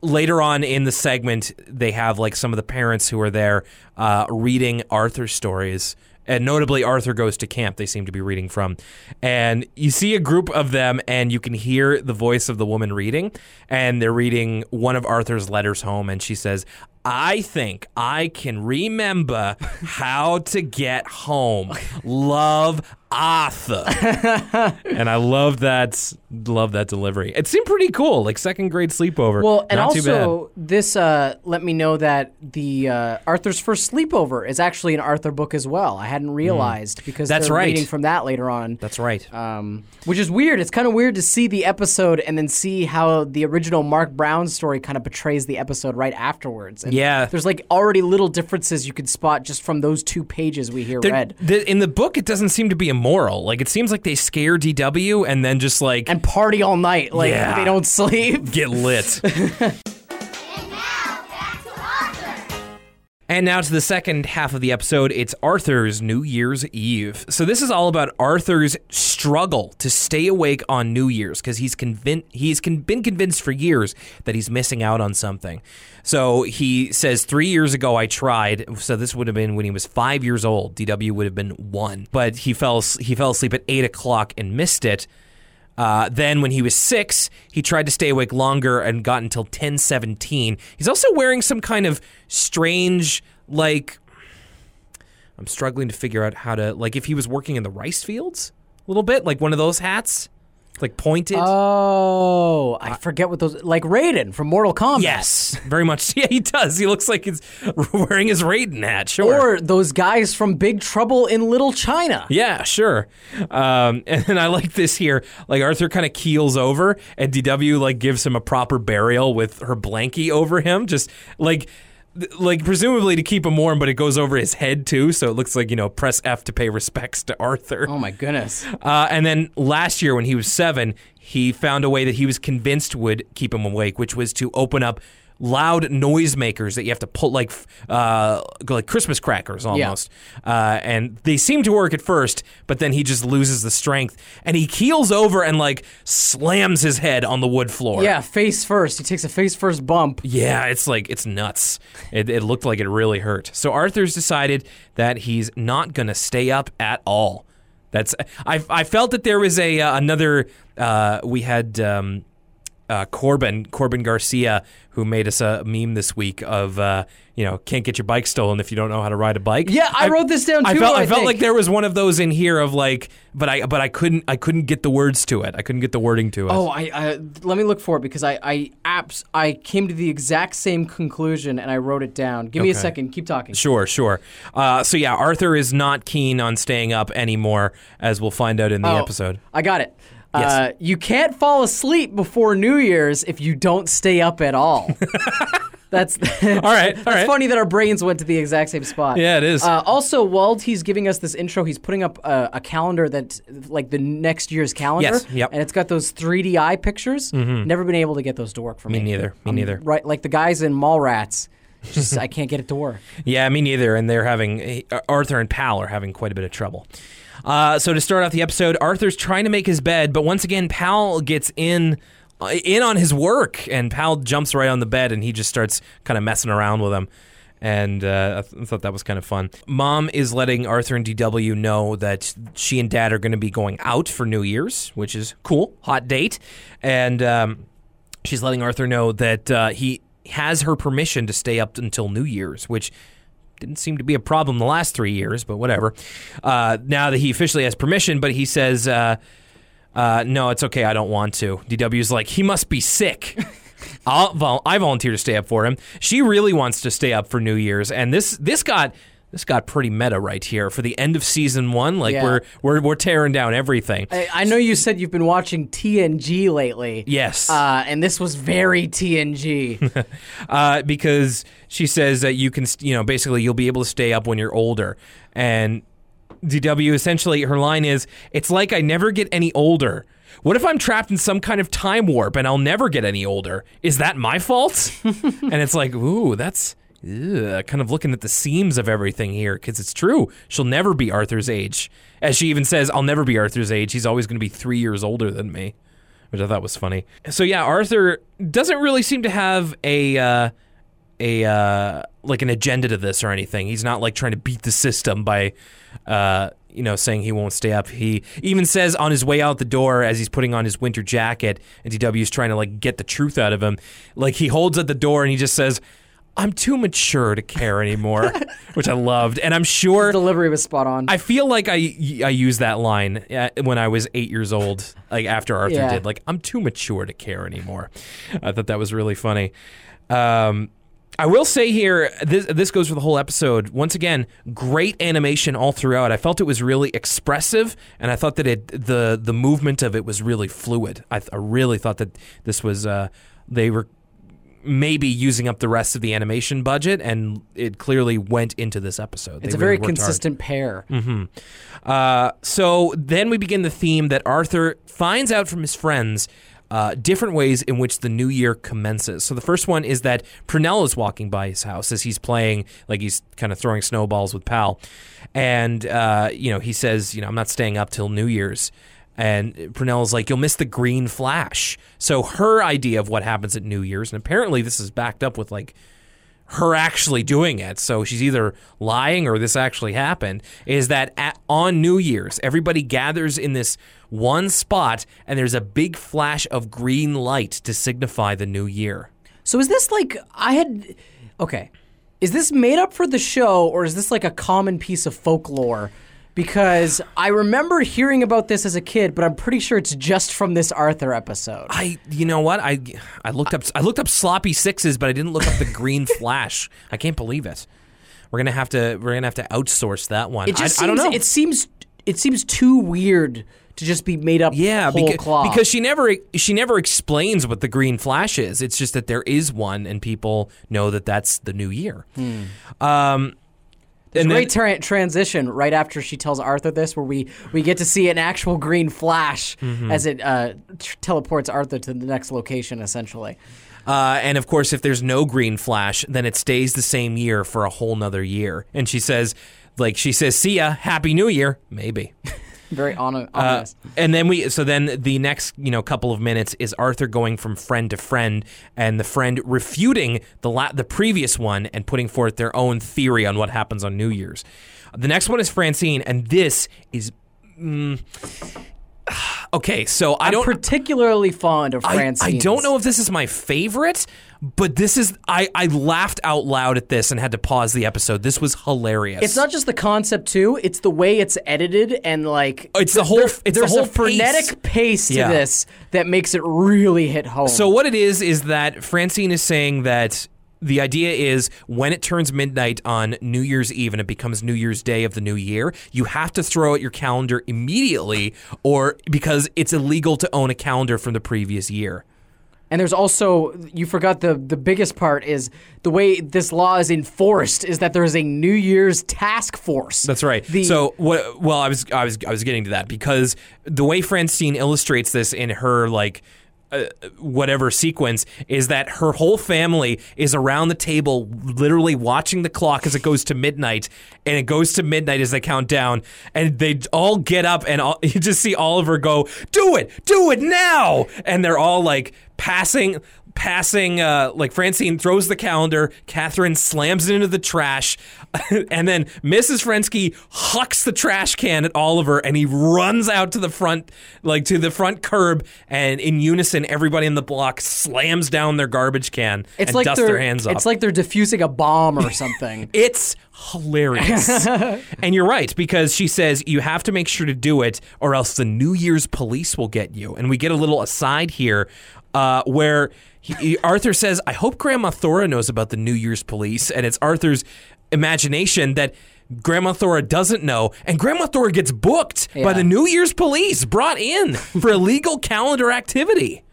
later on in the segment, they have like some of the parents who are there uh, reading Arthur stories. And notably, Arthur Goes to Camp, they seem to be reading from. And you see a group of them, and you can hear the voice of the woman reading. And they're reading one of Arthur's letters home. And she says, I think I can remember how to get home. Love Arthur. and I love that love that delivery. It seemed pretty cool, like second grade sleepover. Well, and Not also this uh, let me know that the uh, Arthur's first sleepover is actually an Arthur book as well. I hadn't realized because Mm. That's they're right. reading from that later on. That's right. um, which is weird. It's kind of weird to see the episode and then see how the original Marc Brown story kind of portrays the episode right afterwards. And Yeah. there's like already little differences you could spot just from those two pages we hear read. the- in the book, it doesn't seem to be immoral. Like it seems like they scare DW and then just like And party all night, like Yeah. they don't sleep. get lit. And now to the second half of the episode. It's Arthur's New Year's Eve. So this is all about Arthur's struggle to stay awake on New Year's because he's convinced he's con- been convinced for years that he's missing out on something. So he says three years ago I tried. So this would have been when he was five years old. DW would have been one, but he fell he fell asleep at eight o'clock and missed it. Uh, then, when he was six, he tried to stay awake longer and got until ten seventeen. He's also wearing some kind of strange, like. I'm struggling to figure out how to, like, if he was working in the rice fields a little bit, like one of those hats, like pointed. Oh, I forget what those like Raiden from Mortal Kombat. yes, very much. Yeah, he does. He looks like he's wearing his Raiden hat. Sure. Or those guys from Big Trouble in Little China. Yeah, sure. Um, and then I like this here. Like Arthur kind of keels over, and DW like gives him a proper burial with her blankie over him, just like. Like presumably to keep him warm, but it goes over his head too, so it looks like you know press F to pay respects to Arthur. Oh my goodness. Uh, and then last year, when he was seven, he found a way that he was convinced would keep him awake, which was to open up loud noisemakers that you have to pull like uh, like Christmas crackers almost. Uh, and they seem to work at first, but then he just loses the strength and he keels over and like slams his head on the wood floor. Yeah, face first. He takes a face first bump. Yeah, it's like it's nuts. It, it looked like it really hurt. So Arthur's decided that he's not gonna stay up at all. That's I I felt that there was a uh, another uh, we had um, uh, Corbin Corbin Garcia who made us a meme this week of uh, you know can't get your bike stolen if you don't know how to ride a bike. Yeah, I wrote this down I too, felt I I, felt like there was one of those in here of like, but I but I couldn't I couldn't get the words to it. I couldn't get the wording to it. Oh, I, I let me look for it because I I apps I came to the exact same conclusion and I wrote it down. Give me a second. Keep talking. Sure, sure. Uh, so yeah, Arthur is not keen on staying up anymore, as we'll find out in the Oh, episode. I got it. Yes. Uh, you can't fall asleep before New Year's if you don't stay up at all. That's all right, all It's right. funny that our brains went to the exact same spot. Yeah, it is. Uh, also, while he's giving us this intro, he's putting up a, a calendar that, like the next year's calendar. Yes, yep. Mm-hmm. And it's got those 3D eye pictures. Never been able to get those to work for me. Me neither. Me neither. Right, like the guys in Mallrats. Just I can't get it to work. Yeah, me neither. And they're having uh, Arthur and Pal are having quite a bit of trouble. Uh, so to start off the episode, Arthur's trying to make his bed, but once again, Pal gets in. uh, In on his work, and Pal jumps right on the bed, and he just starts kind of messing around with him. And uh, I, th- I thought that was kind of fun. Mom is letting Arthur and DW know that she and Dad are going to be going out for New Year's, which is cool, hot date. And um, she's letting Arthur know that uh, he has her permission to stay up until New Year's, which didn't seem to be a problem the last three years, but whatever. Uh, now that he officially has permission, but he says, uh, uh, "No, it's okay. I don't want to." DW's like, "He must be sick." I'll vol- I volunteer to stay up for him. She really wants to stay up for New Year's, and this this got this got pretty meta right here for the end of season one. Like Yeah. we're we're we're tearing down everything. I, I know you said you've been watching TNG lately. Yes. Uh, and this was very TNG. uh, because she says that you can, you know, basically you'll be able to stay up when you're older, and DW essentially her line is, "It's like I never get any older." What if I'm trapped in some kind of time warp and I'll never get any older? Is that my fault? and it's like, ooh, that's ugh, kind of looking at the seams of everything here because it's true. She'll never be Arthur's age. As she even says, I'll never be Arthur's age. He's always going to be three years older than me, which I thought was funny. So yeah, Arthur doesn't really seem to have a. Uh, a uh, like an agenda to this or anything. He's not like trying to beat the system by uh, you know saying he won't stay up. He even says on his way out the door as he's putting on his winter jacket, and DW is trying to like get the truth out of him. Like he holds at the door and he just says. I'm too mature to care anymore, which I loved, and I'm sure the Delivery was spot on. I feel like I I used that line uh, when I was eight years old, like after Arthur Yeah. did. Like I'm too mature to care anymore. I thought that was really funny. Um, I will say here, this this goes for the whole episode. Once again, great animation all throughout. I felt it was really expressive, and I thought that it the the movement of it was really fluid. I, th- I really thought that this was uh, they were maybe using up the rest of the animation budget, and it clearly went into this episode. it's They a very really hard. consistent pair. Uh, so then we begin the theme that Arthur finds out from his friends uh, different ways in which the new year commences. So the first one is that Prunella is walking by his house as he's playing, like he's kind of throwing snowballs with Pal, and uh, you know he says, you know, I'm not staying up till New Year's. And Prunella is like, you'll miss the green flash. So her idea of what happens at New Year's, and apparently this is backed up with like her actually doing it, so she's either lying or this actually happened, is that at, on New Year's, everybody gathers in this one spot and there's a big flash of green light to signify the new year. So is this like I had? Okay, is this made up for the show or is this like a common piece of folklore? Because I remember hearing about this as a kid, but I'm pretty sure it's just from this Arthur episode. I, you know what? I, I looked up, I looked up sloppy sixes, but I didn't look up the green flash. I can't believe it. We're gonna have to, we're gonna have to outsource that one. It just I, I seems, don't know. It seems it seems too weird to just be made up. Yeah, whole because, because she never she never explains what the green flash is. It's just that there is one, and people know that that's the new year. Um, There's and a then- great tra- transition right after she tells Arthur this, where we, we get to see an actual green flash Mm-hmm. as it uh, teleports Arthur to the next location, essentially. Uh, and of course, if there's no green flash, then it stays the same year for a whole nother year. And she says, like she says, "See ya, happy New Year." Maybe. Very on- Uh, and then we, so then the next, you know, couple of minutes is Arthur going from friend to friend, and the friend refuting the la- the previous one and putting forth their own theory on what happens on New Year's. The next one is Francine, and this is. mm, okay, so I I'm don't. particularly fond of I, Francine. I don't know if this is my favorite, but this is I, I laughed out loud at this and had to pause the episode. This was hilarious. It's not just the concept too; it's the way it's edited and like It's the whole- it's the whole a frenetic pace, to Yeah. this that makes it really hit home. So what it is is that Francine is saying that the idea is when it turns midnight on New Year's Eve and it becomes New Year's Day of the new year, you have to throw out your calendar immediately or because it's illegal to own a calendar from the previous year. And there's also you forgot the the biggest part is the way this law is enforced is that there is a New Year's task force. That's right. The- so what? Well, I was I was I was getting to that because the way Francine illustrates this in her like. Uh, whatever sequence is that her whole family is around the table literally watching the clock as it goes to midnight and it goes to midnight as they count down and they all get up and all, you just see Oliver go do it! Do it now! And they're all like passing passing uh, like Francine throws the calendar, Catherine slams it into the trash, and then Mrs. Frensky hucks the trash can at Oliver and he runs out to the front like to the front curb and in unison everybody in the block slams down their garbage can it's and like dusts their hands up. it's like they're diffusing a bomb or something. It's hilarious. and you're right, because she says you have to make sure to do it or else the New Year's police will get you. And we get a little aside here uh, where he, Arthur says, I hope Grandma Thora knows about the New Year's police. And it's Arthur's imagination that. Grandma Thora doesn't know, and Grandma Thora gets booked by the New Year's police, brought in for illegal calendar activity.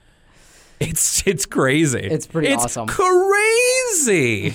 It's it's crazy. It's pretty it's awesome. Crazy.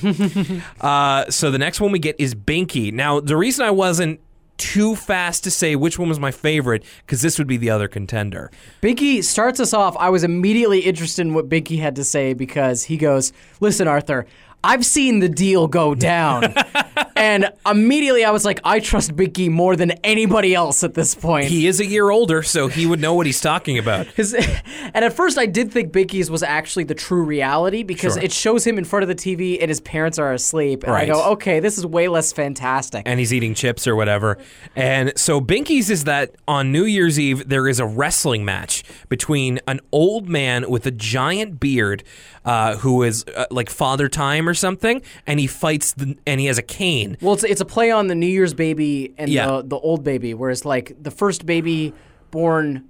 uh, so the next one we get is Binky. Now the reason I wasn't too fast to say which one was my favorite because this would be the other contender. Binky starts us off. I was immediately interested in what Binky had to say because he goes, Listen, Arthur, I've seen the deal go down. and immediately I was like, I trust Binky more than anybody else at this point. He is a year older, so he would know what he's talking about. His, and at first, I did think Binky's was actually the true reality because Sure. it shows him in front of the TV and his parents are asleep. And Right. I go, okay, this is way less fantastic. and he's eating chips or whatever. And so Binky's is that on New Year's Eve there is a wrestling match between an old man with a giant beard uh, who is uh, like Father Time or something, and he fights the, and he has a cane. well, it's, it's a play on the New Year's baby and Yeah. the, the old baby, whereas like the first baby born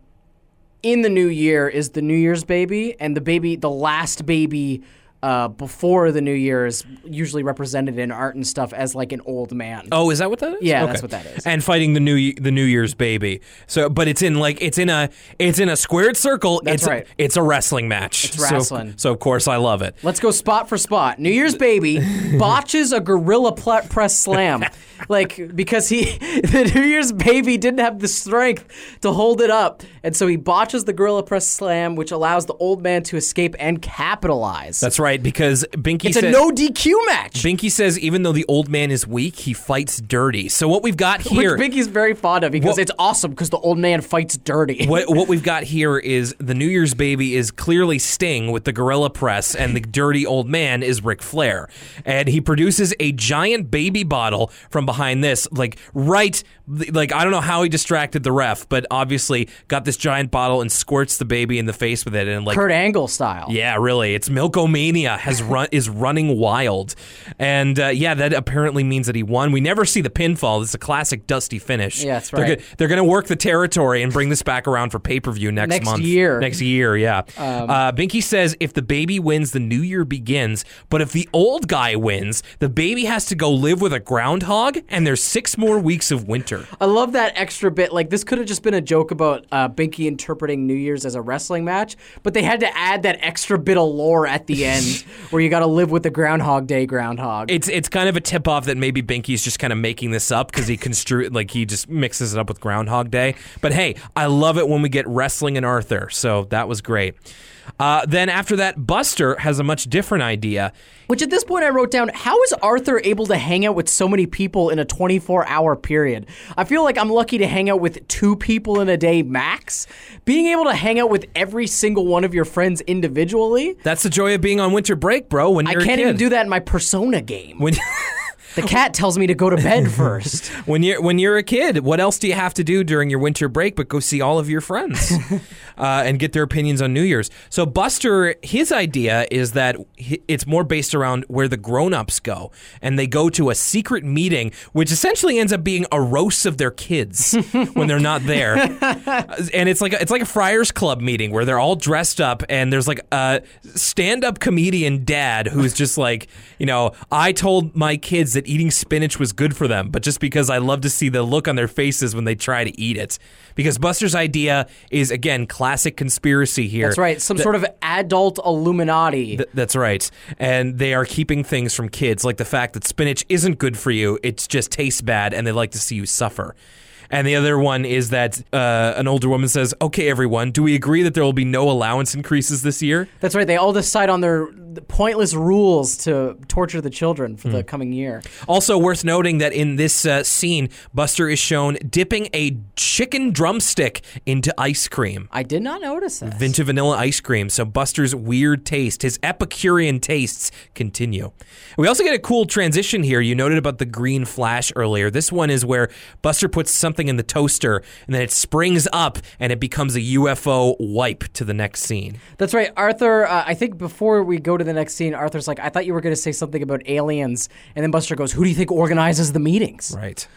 in the new year is the New Year's baby, and the baby, the last baby uh, before the New Year is usually represented in art and stuff as like an old man. Oh, is that what that is? Yeah, that's what that is. And fighting the new the New Year's baby. So, but it's in like it's in a it's in a squared circle. That's it's right. it's a wrestling match. It's So- wrestling. So, of course I love it. Let's go spot for spot. New Year's baby botches a gorilla pl- press slam, like because he the New Year's baby didn't have the strength to hold it up, and so he botches the gorilla press slam, which allows the old man to escape and capitalize. That's right because Binky it's a no DQ match. Binky says even though the old man is weak, he fights dirty. So what we've got here, which Binky's very fond of because What- it's awesome because the old man fights dirty. what what we've got here is the New Year's baby is clearly Sting with the gorilla press, and the dirty old man is Ric Flair, and he produces a giant baby bottle from behind this, like right, like I don't know how he distracted the ref, but obviously got this giant bottle and squirts the baby in the face with it, and like Kurt Angle style. Yeah, really. It's Milkomania has run is running wild, and uh, yeah, that apparently means that he won. We never see the pinfall. It's a classic dusty finish. Yeah, that's They're right. go- they're going to work the territory and bring this back around for pay per view next, Next month. year. Um, Next year, yeah. uh, Binky says if the baby wins, the new year begins. But if the old guy wins, the baby has to go live with a groundhog, and there's six more weeks of winter. I love that extra bit. Like this could have just been a joke about uh, Binky interpreting New Year's as a wrestling match, but they had to add that extra bit of lore at the end where you got to live with the Groundhog Day groundhog. It's it's kind of a tip off that maybe Binky's just kind of making this up because he construe like he just mixes it up with Groundhog Day. But hey, I love it when we get wrestling and Arthur, so that was great. Uh, then after that, Buster has a much different idea. Which at this point I wrote down, how is Arthur able to hang out with so many people in a 24 hour period? I feel like I'm lucky to hang out with two people in a day max. Being able to hang out with every single one of your friends individually, That's the joy of being on winter break, bro. When I can't even do that in my Persona game. when. The cat tells me to go to bed first. When you're when you're a kid, what else do you have to do during your winter break but go see all of your friends uh, and get their opinions on New Year's? So Buster, his idea is that it's more based around where the grown-ups go, and they go to a secret meeting, which essentially ends up being a roast of their kids when they're not there, and it's like a, it's like a Friars Club meeting where they're all dressed up, and there's like a stand-up comedian dad who's just like, you know, I told my kids that eating spinach was good for them, but just because I love to see the look on their faces when they try to eat it. Because Buster's idea is again classic conspiracy here. That's right. Some sort of adult Illuminati. Th- that's right. And they are keeping things from kids, like the fact that spinach isn't good for you. It just tastes bad, and they like to see you suffer. And the other one is that uh, an older woman says, Okay, everyone, do we agree that there will be no allowance increases this year? That's right. They all decide on their pointless rules to torture the children for Hmm. the coming year. Also, worth noting that in this uh, scene, Buster is shown dipping a chicken drumstick into ice cream. I did not notice that. into vanilla ice cream. So Buster's weird taste, his Epicurean tastes continue. We also get a cool transition here. You noted about the green flash earlier. This one is where Buster puts something in the toaster and then it springs up and it becomes a UFO wipe to the next scene. That's right. Arthur, uh, I think before we go to the next scene, Arthur's like, I thought you were going to say something about aliens. And then Buster goes, Who do you think organizes the meetings? Right.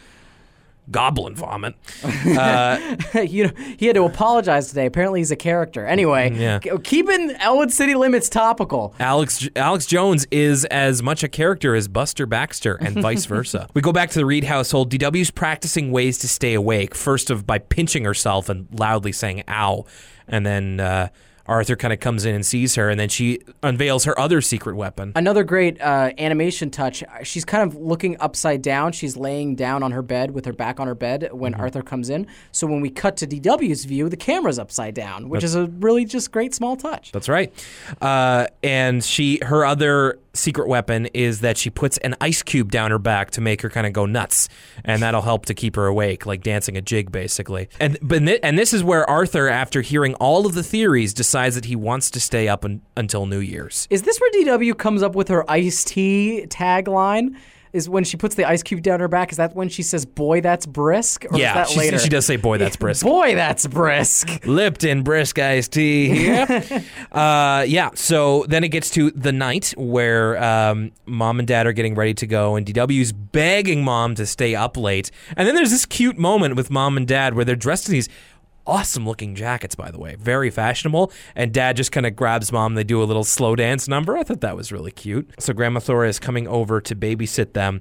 Goblin vomit. you know, he had to apologize today. Apparently, he's a character. Anyway, Yeah. keeping Elwood City Limits topical. Alex Alex Jones is as much a character as Buster Baxter, and vice versa. We go back to the Read household. DW's practicing ways to stay awake. First of by pinching herself and loudly saying "ow," and then uh, Arthur kind of comes in and sees her, and then she unveils her other secret weapon. Another great uh, animation touch. She's kind of looking upside down. She's laying down on her bed with her back on her bed when Mm-hmm. Arthur comes in. So when we cut to DW's view, the camera's upside down, which is a really just great small touch. That's right. Uh, and she, her other secret weapon is that she puts an ice cube down her back to make her kind of go nuts, and that'll help to keep her awake, like dancing a jig, basically. And but thi- and this is where Arthur, after hearing all of the theories, decides that he wants to stay up un- until New Year's. Is this where DW comes up with her iced tea tagline? Is when she puts the ice cube down her back? Is that when she says, "Boy, that's brisk"? Or yeah, is that she, later? she does say, "Boy, that's brisk." Boy, that's brisk. Lipton brisk iced tea. Yep. uh, yeah. So then it gets to the night where um, mom and dad are getting ready to go, and DW's begging mom to stay up late. And then there's this cute moment with mom and dad where they're dressed in these awesome looking jackets, by the way, very fashionable. And dad just kind of grabs mom. They do a little slow dance number. I thought that was really cute. So Grandma Thora is coming over to babysit them.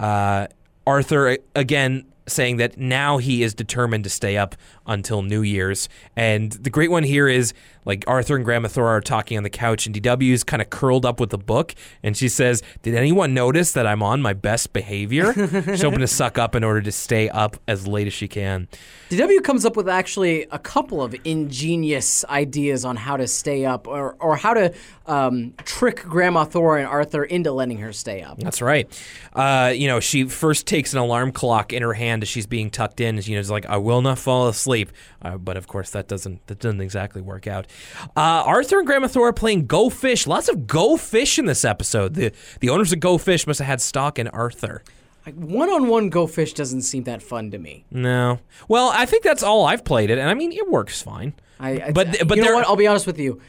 Uh, Arthur again saying that now he is determined to stay up until New Year's. And the great one here is like Arthur and Grandma Thor are talking on the couch, and DW is kind of curled up with a book, and she says, "Did anyone notice that I'm on my best behavior?" She's hoping to suck up in order to stay up as late as she can. DW comes up with actually a couple of ingenious ideas on how to stay up or, or how to um, trick Grandma Thor and Arthur into letting her stay up. That's right. Uh, you know, she first takes an alarm clock in her hand as she's being tucked in. and, You know, it's like, "I will not fall asleep," uh, but of course that doesn't that doesn't exactly work out. Uh, Arthur and Grandma Thor are playing Go Fish. Lots of Go Fish in this episode. The the owners of Go Fish must have had stock in Arthur. One on one Go Fish doesn't seem that fun to me. No. Well, I think that's all I've played it, and I mean it works fine. I, I But- but you know what? I'll be honest with you.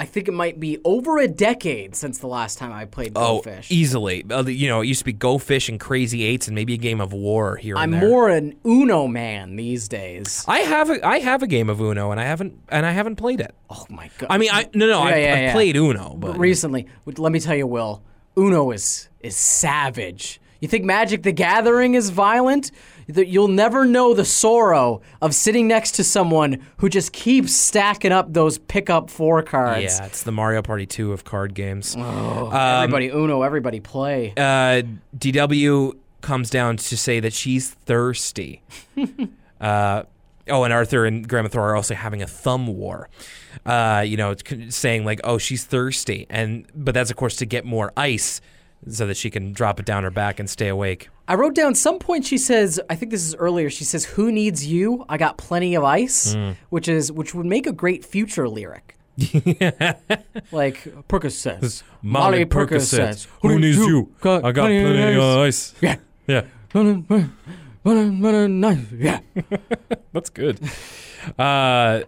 I think it might be over a decade since the last time I played Go Oh, Fish. easily. Uh, you know, it used to be Go Fish and Crazy Eights, and maybe a game of War here I'm and there. more an Uno man these days. I have a I have a game of Uno, and I haven't and I haven't played it. Oh my god! I mean, I no no, Yeah, I've, yeah, yeah. played Uno, but recently. Let me tell you, Will, Uno is is savage. You think Magic the Gathering is violent? That You'll never know the sorrow of sitting next to someone who just keeps stacking up those pickup four cards. Yeah, it's the Mario Party 2 of card games. everybody Uno, everybody play. Uh, DW comes down to say that she's thirsty. uh, oh, and Arthur and Grandma Thor are also having a thumb war. Uh, you know, saying like, "Oh, she's thirsty," and but that's of course to get more ice so that she can drop it down her back and stay awake. I wrote down some point she says, I think this is earlier, she says, Who needs you? I got plenty of ice, Mm. which is which would make a great future lyric. like Percocets. Molly Percocets. Who needs you? I got plenty of ice. Yeah. Yeah. Yeah. That's good. Uh,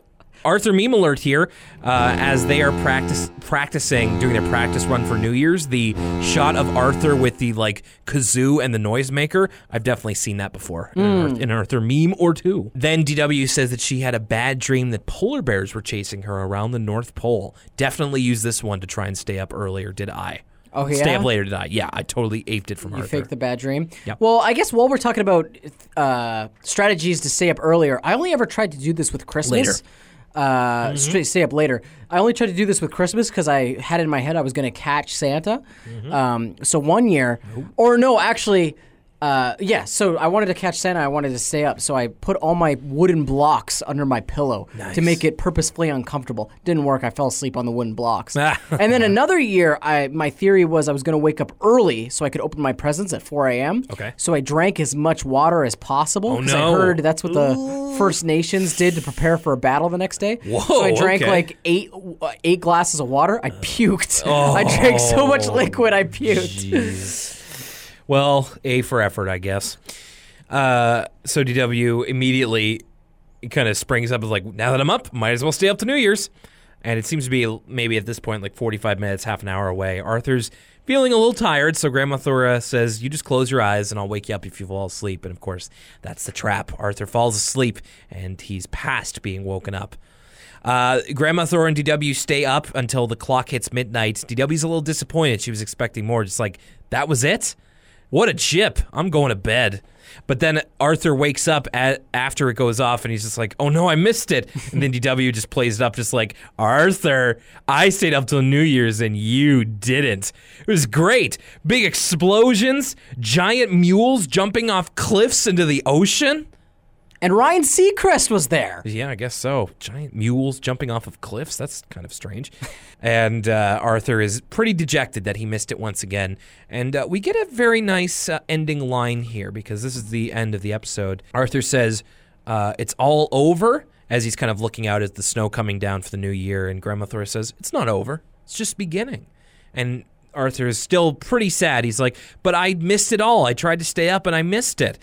Arthur meme alert here uh, as they are practice practicing doing their practice run for New Year's. The shot of Arthur with the like kazoo and the noisemaker. I've definitely seen that before in, an Arth- in an Arthur meme or two. Then DW says that she had a bad dream that polar bears were chasing her around the North Pole. Definitely use this one to try and stay up earlier. Did I? Oh, yeah. Stay up later. Did I? Yeah, I totally aped it from You Arthur. fake the bad dream. Yep. Well, I guess while we're talking about uh, strategies to stay up earlier, I only ever tried to do this with Christmas. Later. Uh, straight, stay up later. I only tried to do this with Christmas because I had in my head I was going to catch Santa. Um, so one year, or no, actually, uh, yeah. So I wanted to catch Santa. I wanted to stay up. So I put all my wooden blocks under my pillow to make it purposefully uncomfortable. Didn't work. I fell asleep on the wooden blocks. and then another year, I my theory was I was going to wake up early so I could open my presents at 4 a.m. Okay. So I drank as much water as possible because no. I heard that's what the First Nations did to prepare for a battle the next day. Whoa, So I drank okay. like eight uh, eight glasses of water. I puked. I drank so much liquid. I puked. Well, A for effort, I guess. Uh, so DW immediately kind of springs up as like, now that I'm up, might as well stay up to New Year's. And it seems to be maybe at this point like 45 minutes, half an hour away. Arthur's feeling a little tired, so Grandma Thora says, You just close your eyes and I'll wake you up if you fall asleep. And of course, that's the trap. Arthur falls asleep and he's past being woken up. Uh, Grandma Thor and DW stay up until the clock hits midnight. DW's a little disappointed. She was expecting more. Just like, that was it? What a chip. I'm going to bed. But then Arthur wakes up at, after it goes off and he's just like, oh no, I missed it. And then DW just plays it up, just like, Arthur, I stayed up till New Year's and you didn't. It was great. Big explosions, giant mules jumping off cliffs into the ocean. And Ryan Seacrest was there. Yeah, I guess so. Giant mules jumping off of cliffs. That's kind of strange. and uh, Arthur is pretty dejected that he missed it once again. And uh, we get a very nice uh, ending line here because this is the end of the episode. Arthur says, uh, It's all over as he's kind of looking out at the snow coming down for the new year. And Grandma Thor says, It's not over, it's just beginning. And Arthur is still pretty sad. He's like, But I missed it all. I tried to stay up and I missed it.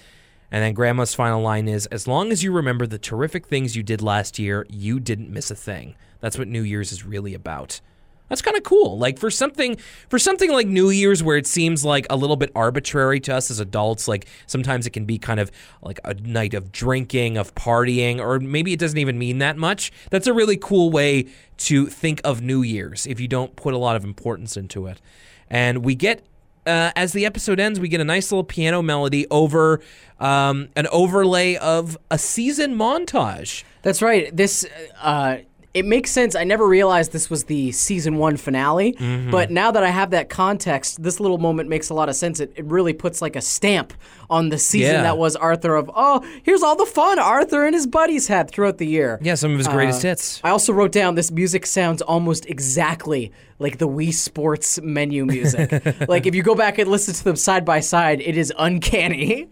And then Grandma's final line is As long as you remember the terrific things you did last year, you didn't miss a thing. That's what New Year's is really about. That's kind of cool. Like for something for something like New Year's where it seems like a little bit arbitrary to us as adults, like sometimes it can be kind of like a night of drinking, of partying, or maybe it doesn't even mean that much. That's a really cool way to think of New Year's if you don't put a lot of importance into it. And we get uh, as the episode ends, we get a nice little piano melody over um, an overlay of a season montage. That's right. This uh, it makes sense. I never realized this was the season one finale, Mm-hmm. but now that I have that context, this little moment makes a lot of sense. It, it really puts like a stamp on the season Yeah. that was Arthur. Of oh, here's all the fun Arthur and his buddies had throughout the year. Yeah, some of his greatest Uh, hits. I also wrote down this music sounds almost exactly like the Wii Sports menu music. like if you go back and listen to them side by side, it is uncanny.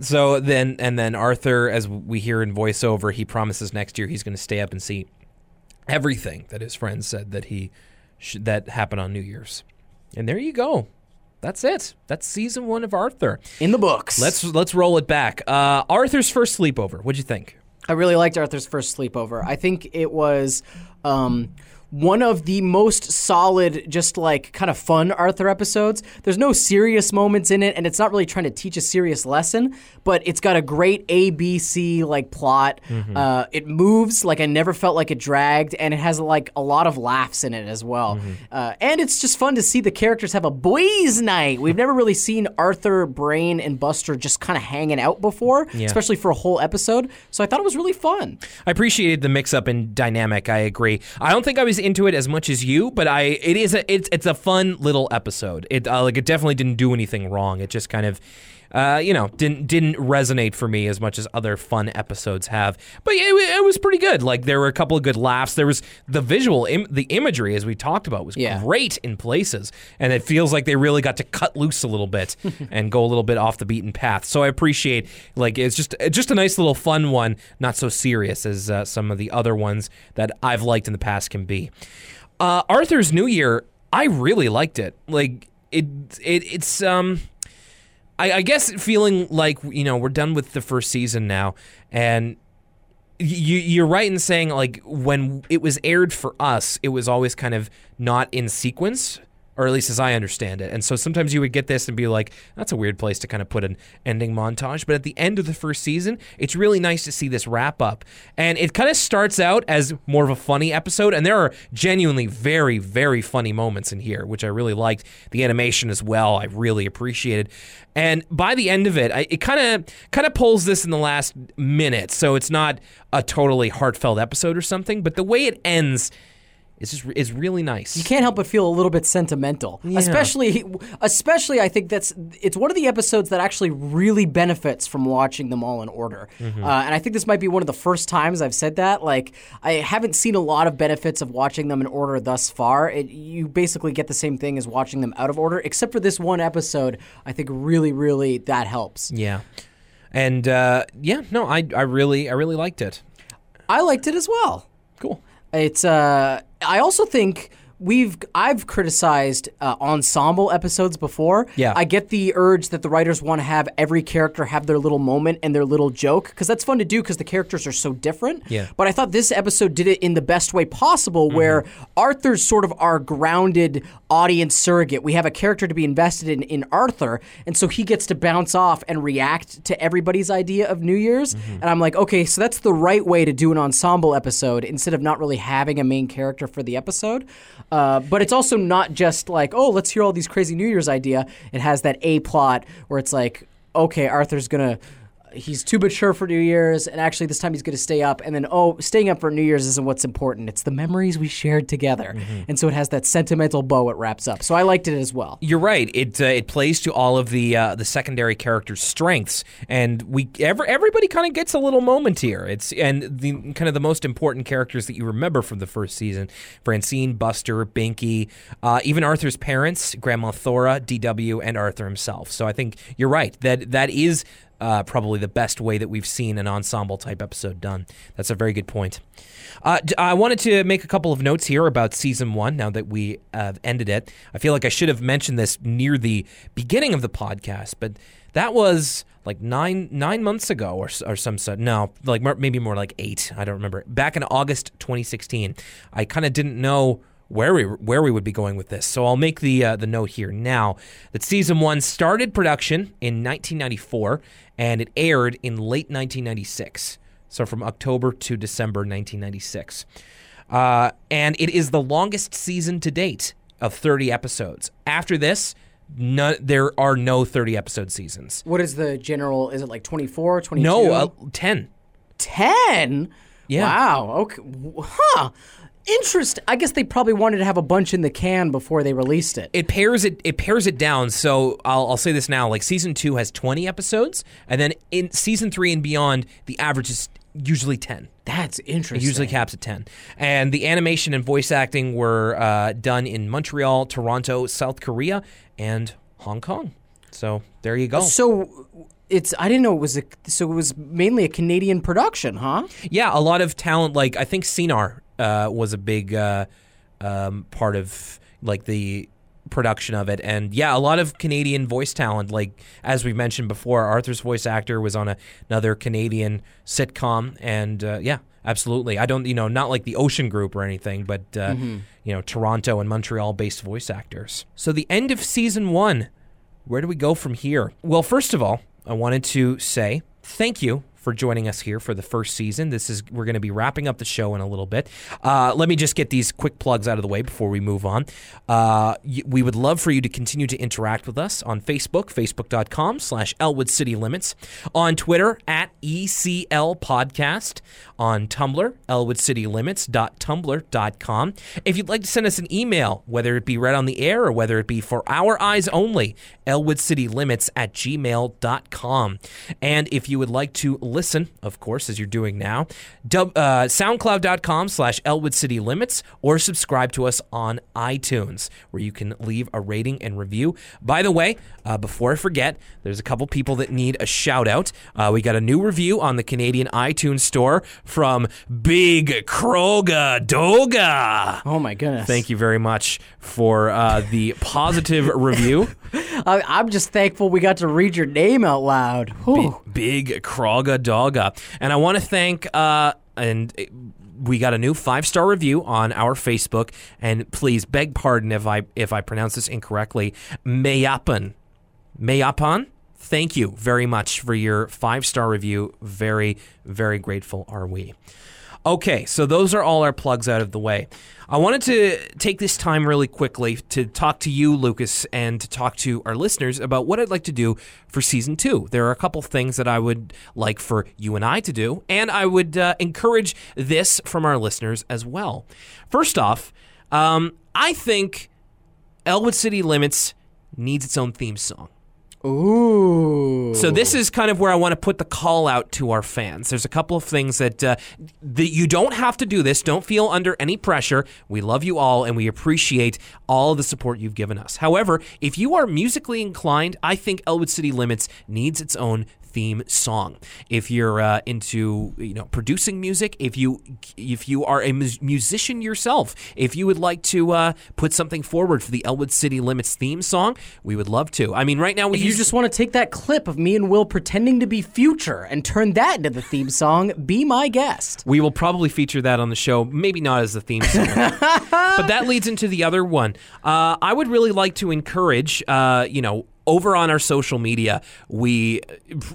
So then, and then Arthur, as we hear in voiceover, he promises next year he's going to stay up and see everything that his friends said that he sh- that happened on New Year's. And there you go. That's it. That's season one of Arthur. In the books. Let's let's roll it back. Uh, Arthur's first sleepover. What'd you think? I really liked Arthur's first sleepover. I think it was um, one of the most solid, just like kind of fun Arthur episodes. There's no serious moments in it, and it's not really trying to teach a serious lesson, but it's got a great ABC like plot. Uh, it moves like I never felt like it dragged, and it has like a lot of laughs in it as well. Uh, and it's just fun to see the characters have a boys' night. We've never really seen Arthur, Brain, and Buster just kind of hanging out before, especially for a whole episode. So I thought it was really fun. I appreciated the mix up and dynamic. I agree. I don't think I was into it as much as you, but I it is a it's it's a fun little episode. It uh, like it definitely didn't do anything wrong. It just kind of uh, you know didn't didn't resonate for me as much as other fun episodes have. But yeah, it, it was pretty good. Like there were a couple of good laughs. There was the visual Im- the imagery as we talked about was Yeah. great in places, and it feels like they really got to cut loose a little bit and go a little bit off the beaten path. So I appreciate like it's just just a nice little fun one, not so serious as uh, some of the other ones that I've liked in the past can be. Uh, Arthur's New Year, I really liked it. Like it, it it's um. I, I guess feeling like you know we're done with the first season now, and you you're right in saying like when it was aired for us, it was always kind of not in sequence, or at least as I understand it. And so sometimes you would get this and be like, that's a weird place to kind of put an ending montage. But at the end of the first season, it's really nice to see this wrap up. And it kind of starts out as more of a funny episode, and there are genuinely very, very funny moments in here, which I really liked. The animation as well, I really appreciated. And by the end of it, I, it kind of kind of pulls this in the last minute, so it's not a totally heartfelt episode or something. But the way it ends is just is really nice. You can't help but feel a little bit sentimental, especially, especially. I think that's it's one of the episodes that actually really benefits from watching them all in order. Uh, and I think this might be one of the first times I've said that. Like I haven't seen a lot of benefits of watching them in order thus far. It, you basically get the same thing as watching them out of order, except for this one episode. I think really, really that helps. Yeah, and uh, yeah, no, I I really I really liked it. I liked it as well. Cool. It's uh I also think we've I've criticized uh, ensemble episodes before. Yeah. I get the urge that the writers want to have every character have their little moment and their little joke because that's fun to do because the characters are so different. Yeah. But I thought this episode did it in the best way possible where Arthur's sort of our grounded audience surrogate. We have a character to be invested in in Arthur, and so he gets to bounce off and react to everybody's idea of New Year's. And I'm like, okay, so that's the right way to do an ensemble episode instead of not really having a main character for the episode. Uh, but it's also not just like, oh, let's hear all these crazy New Year's idea. It has that A plot where it's like, okay, Arthur's gonna he's too mature for New Year's, and actually this time he's going to stay up. And then, oh, staying up for New Year's isn't what's important. It's the memories we shared together. And so it has that sentimental bow it wraps up. So I liked it as well. You're right. It uh, it plays to all of the uh, the secondary characters' strengths, and we every, everybody kind of gets a little moment here. It's and the kind of the most important characters that you remember from the first season: Francine, Buster, Binky, uh, even Arthur's parents, Grandma Thora, DW, and Arthur himself. So I think you're right. That that is. Uh, probably the best way that we've seen an ensemble type episode done. That's a very good point. Uh, I wanted to make a couple of notes here about season one now that we have ended it. I feel like I should have mentioned this near the beginning of the podcast, but that was like nine nine months ago or, or some such. No, like maybe more like eight. I don't remember. Back in August 2016, I kind of didn't know where we where we would be going with this. So I'll make the uh, the note here now that season one started production in 1994 and it aired in late 1996. So from October to December 1996, uh, and it is the longest season to date of 30 episodes. After this. No, there are no 30 episode seasons. What is the general? Is it like 24, 22? No, uh, 10. 10? Yeah. Wow. Okay. Huh. Interest. I guess they probably wanted to have a bunch in the can before they released it. it pairs it it pairs it down. So I'll, I'll say this now: like season two has twenty episodes, and then in season three and beyond, the average is usually ten. That's It interesting. usually caps at ten. And the animation and voice acting were uh, done in Montreal, Toronto, South Korea, and Hong Kong. So there you go. So it's I didn't know it was a so it was mainly a Canadian production, huh? Yeah, a lot of talent. Like I think Cinar uh, was a big uh, um, part of like the production of it, and yeah, a lot of Canadian voice talent. Like as we mentioned before, Arthur's voice actor was on a, another Canadian sitcom, and uh, yeah, absolutely. I don't, you know, not like the Ocean Group or anything, but uh, you know, Toronto and Montreal-based voice actors. So the end of season one. Where do we go from here? Well, first of all, I wanted to say thank you for joining us here for the first season. This is we're going to be wrapping up the show in a little bit. Uh, let me just get these quick plugs out of the way before we move on. Uh, we would love for you to continue to interact with us on Facebook, facebook.com slash Elwood City Limits, on Twitter at ECL Podcast, on Tumblr, elwoodcitylimits.tumblr.com. If you'd like to send us an email, whether it be read on the air or whether it be for our eyes only, elwoodcitylimits at gmail.com. And if you would like to listen, of course, as you're doing now, uh, soundcloud.com slash Elwood City Limits or subscribe to us on iTunes where you can leave a rating and review. By the way, uh, before I forget, there's a couple people that need a shout out. Uh, we got a new review on the Canadian iTunes store from Big Kroga Doga. Oh my goodness. Thank you very much for uh, the positive review. I, I'm just thankful we got to read your name out loud. Whew. Big Kroga Doga. And I want to thank, uh, and uh, we got a new five star review on our Facebook. And please beg pardon if I if I pronounce this incorrectly. Mayapan. Mayapan? Thank you very much for your five star review. Very, very grateful are we. Okay, so those are all our plugs out of the way. I wanted to take this time really quickly to talk to you, Lucas, and to talk to our listeners about what I'd like to do for season two. There are a couple things that I would like for you and I to do, and I would uh, encourage this from our listeners as well. First off, um, I think Elwood City Limits needs its own theme song. Ooh. So this is kind of where I want to put the call out to our fans. There's a couple of things that uh, that you don't have to do this. Don't feel under any pressure. We love you all and we appreciate all the support you've given us. However, if you are musically inclined, I think Elwood City Limits needs its own theme song. If you're uh, into you know producing music, if you if you are a mus- musician yourself, if you would like to uh, put something forward for the Elwood City Limits theme song, we would love to. I mean, right now we If you just want to take that clip of me and Will pretending to be Future and turn that into the theme song, be my guest. We will probably feature that on the show. Maybe not as the theme song, but that leads into the other one. Uh, I would really like to encourage, uh, you know. Over on our social media, we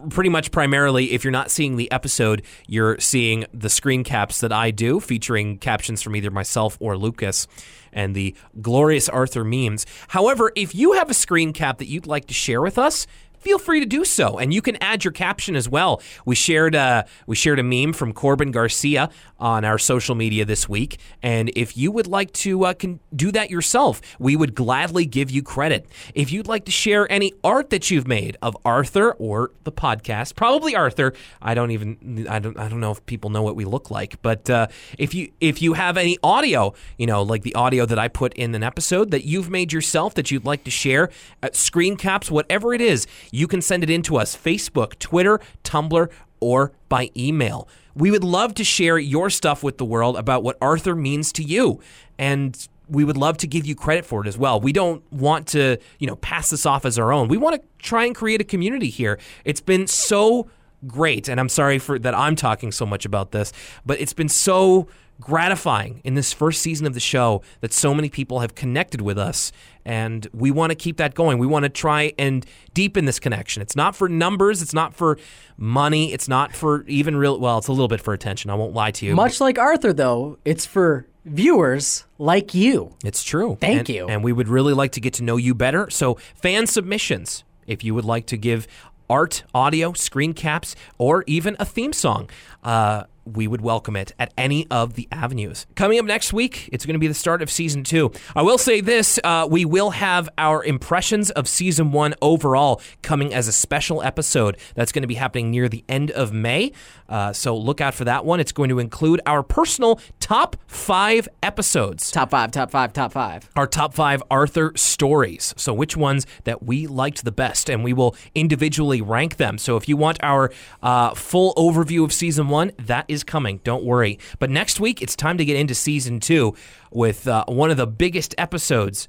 pretty much primarily, if you're not seeing the episode, you're seeing the screen caps that I do featuring captions from either myself or Lucas and the glorious Arthur memes. However, if you have a screen cap that you'd like to share with us, feel free to do so, and you can add your caption as well. We shared a we shared a meme from Corbin Garcia on our social media this week, and if you would like to uh, can do that yourself, we would gladly give you credit. If you'd like to share any art that you've made of Arthur or the podcast, probably Arthur. I don't even I don't I don't know if people know what we look like, but uh, if you if you have any audio, you know, like the audio that I put in an episode that you've made yourself that you'd like to share, uh, screen caps, whatever it is, you can send it in to us Facebook, Twitter, Tumblr, or by email. We would love to share your stuff with the world about what Arthur means to you. And we would love to give you credit for it as well. We don't want to, you know, pass this off as our own. We want to try and create a community here. It's been so great, and I'm sorry for that I'm talking so much about this, but it's been so gratifying in this first season of the show that so many people have connected with us and we want to keep that going. We want to try and deepen this connection. It's not for numbers, it's not for money, it's not for even real well, it's a little bit for attention. I won't lie to you. Much like Arthur, though, it's for viewers like you. It's true. Thank And- you. And we would really like to get to know you better. So, fan submissions, if you would like to give art, audio, screen caps, or even a theme song, uh, we would welcome it at any of the avenues. Coming up next week, it's going to be the start of season two. I will say this uh, we will have our impressions of season one overall coming as a special episode that's going to be happening near the end of May. Uh, so look out for that one. It's going to include our personal top five episodes Top five, top five, top five. our top five Arthur stories. So, which ones that we liked the best, and we will individually rank them. So, if you want our uh, full overview of season one, that is coming. Don't worry. But next week, it's time to get into season two with uh, one of the biggest episodes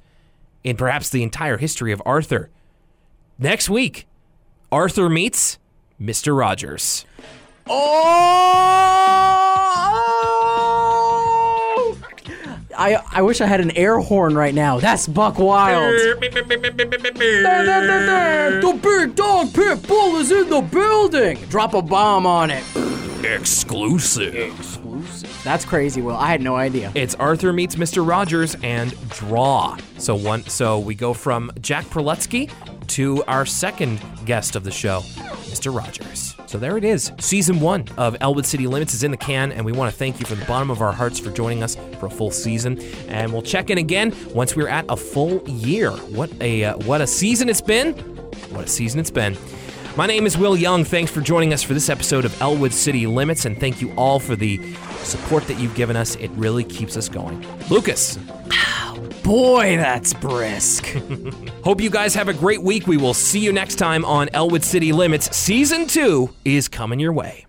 in perhaps the entire history of Arthur. Next week, Arthur meets Mr. Rogers. Oh! I, I wish I had an air horn right now. That's Buck Wild. The big dog pit bull is in the building. Drop a bomb on it. Exclusive. That's crazy, Will. I had no idea. It's Arthur meets Mr. Rogers and draw. So one so we go from Jack Prelutsky to our second guest of the show, Mr. Rogers. So there it is. Season one of Elwood City Limits is in the can, and we want to thank you from the bottom of our hearts for joining us for a full season. And we'll check in again once we're at a full year. What a uh, what a season it's been! What a season it's been. My name is Will Young. Thanks for joining us for this episode of Elwood City Limits, and thank you all for the support that you've given us. It really keeps us going. Lucas, Boy, that's brisk. hope you guys have a great week. We will see you next time on Elwood City Limits. Season 2 is coming your way.